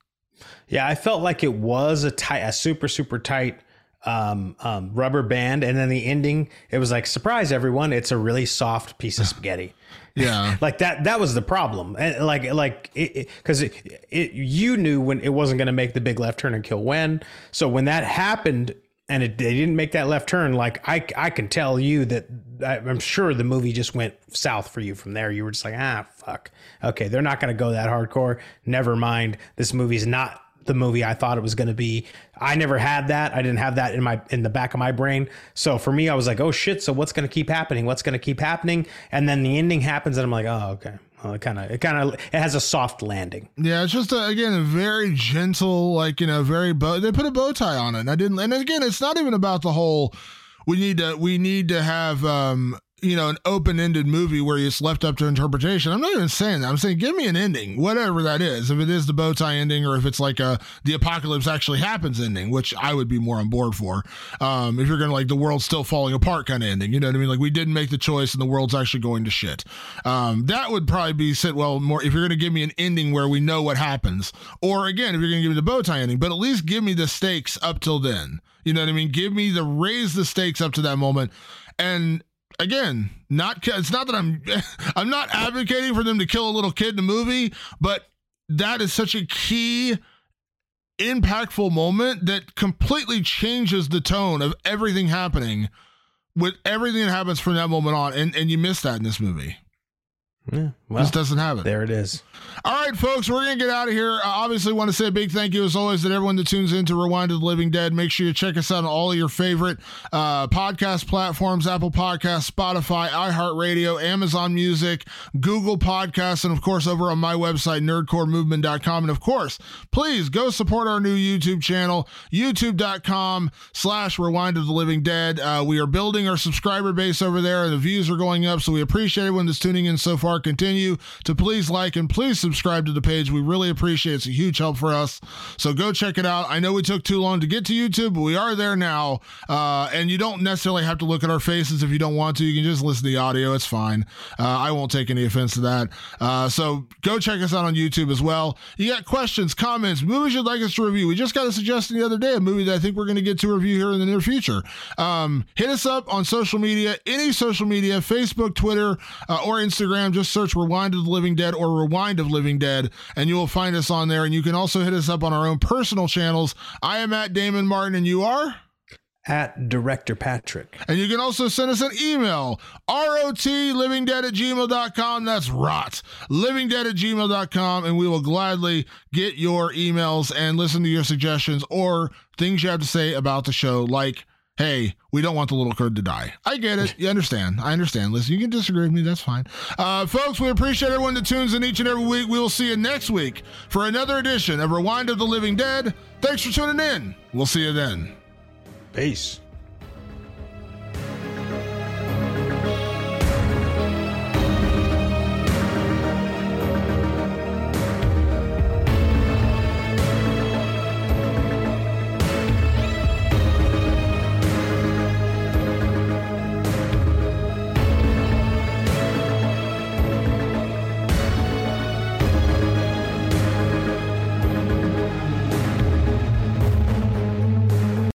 Yeah, I felt like it was a tight, a super super tight um, um, rubber band, and then the ending, it was like surprise everyone, it's a really soft piece of spaghetti. Yeah. like that that was the problem and like like it because it, it, you knew when it wasn't going to make the big left turn and kill Wen so when that happened and it, they didn't make that left turn like i i can tell you that I- i'm sure the movie just went south for you from there you were just like ah fuck okay they're not going to go that hardcore never mind this movie's not the movie I thought it was going to be. I never had that. I didn't have that in my in the back of my brain. So for me, I was like, "Oh shit! So what's going to keep happening? What's going to keep happening?" And then the ending happens, and I'm like, "Oh okay." Well, it kind of it kind of it has a soft landing. Yeah, it's just a, again a very gentle, like you know, very bow. They put a bow tie on it. And I didn't, and again, it's not even about the whole. We need to we need to have um you know an open ended movie where it's left up to interpretation. I'm not even saying that. I'm saying give me an ending, whatever that is. If it is the bow tie ending, or if it's like a the apocalypse actually happens ending, which I would be more on board for. Um, if you're gonna like the world's still falling apart kind of ending, you know what I mean? Like we didn't make the choice and the world's actually going to shit. Um, that would probably be sit well more if you're gonna give me an ending where we know what happens, or again if you're gonna give me the bow tie ending, but at least give me the stakes up till then. You know what I mean? Give me the raise the stakes up to that moment, and again, not it's not that I'm I'm not advocating for them to kill a little kid in the movie, but that is such a key impactful moment that completely changes the tone of everything happening with everything that happens from that moment on and and you miss that in this movie. Yeah, well, Just doesn't have it. there it is. All right, folks, we're going to get out of here. Uh, obviously, want to say a big thank you, as always, to everyone that tunes in to Rewind of the Living Dead. Make sure you check us out on all of your favorite uh, podcast platforms Apple Podcasts, Spotify, iHeartRadio, Amazon Music, Google Podcasts, and of course, over on my website, nerdcoremovement.com. And of course, please go support our new YouTube channel, youtube.com slash Rewind of the Living Dead. Uh, we are building our subscriber base over there, and the views are going up, so we appreciate everyone that's tuning in so far. Continue to please like and please subscribe to the page. We really appreciate it. It's a huge help for us. So go check it out. I know we took too long to get to YouTube, but we are there now. Uh, and you don't necessarily have to look at our faces if you don't want to. You can just listen to the audio. It's fine. Uh, I won't take any offense to that. Uh, so go check us out on YouTube as well. You got questions, comments, movies you'd like us to review. We just got a suggestion the other day, a movie that I think we're going to get to review here in the near future. Um, hit us up on social media, any social media, Facebook, Twitter, uh, or Instagram. Just search Rewind of the Living Dead or Rewind of Living Dead, and you will find us on there. And you can also hit us up on our own personal channels. I am at Damon Martin, and you are? At Director Patrick. And you can also send us an email, rotlivingdead at gmail.com. That's rot, livingdead at gmail.com. And we will gladly get your emails and listen to your suggestions or things you have to say about the show, like, hey, we don't want the little kid to die. I get it. You understand. I understand. Listen, you can disagree with me. That's fine. Uh, folks, we appreciate everyone that tunes in each and every week. We will see you next week for another edition of Rewind of the Living Dead. Thanks for tuning in. We'll see you then. Peace.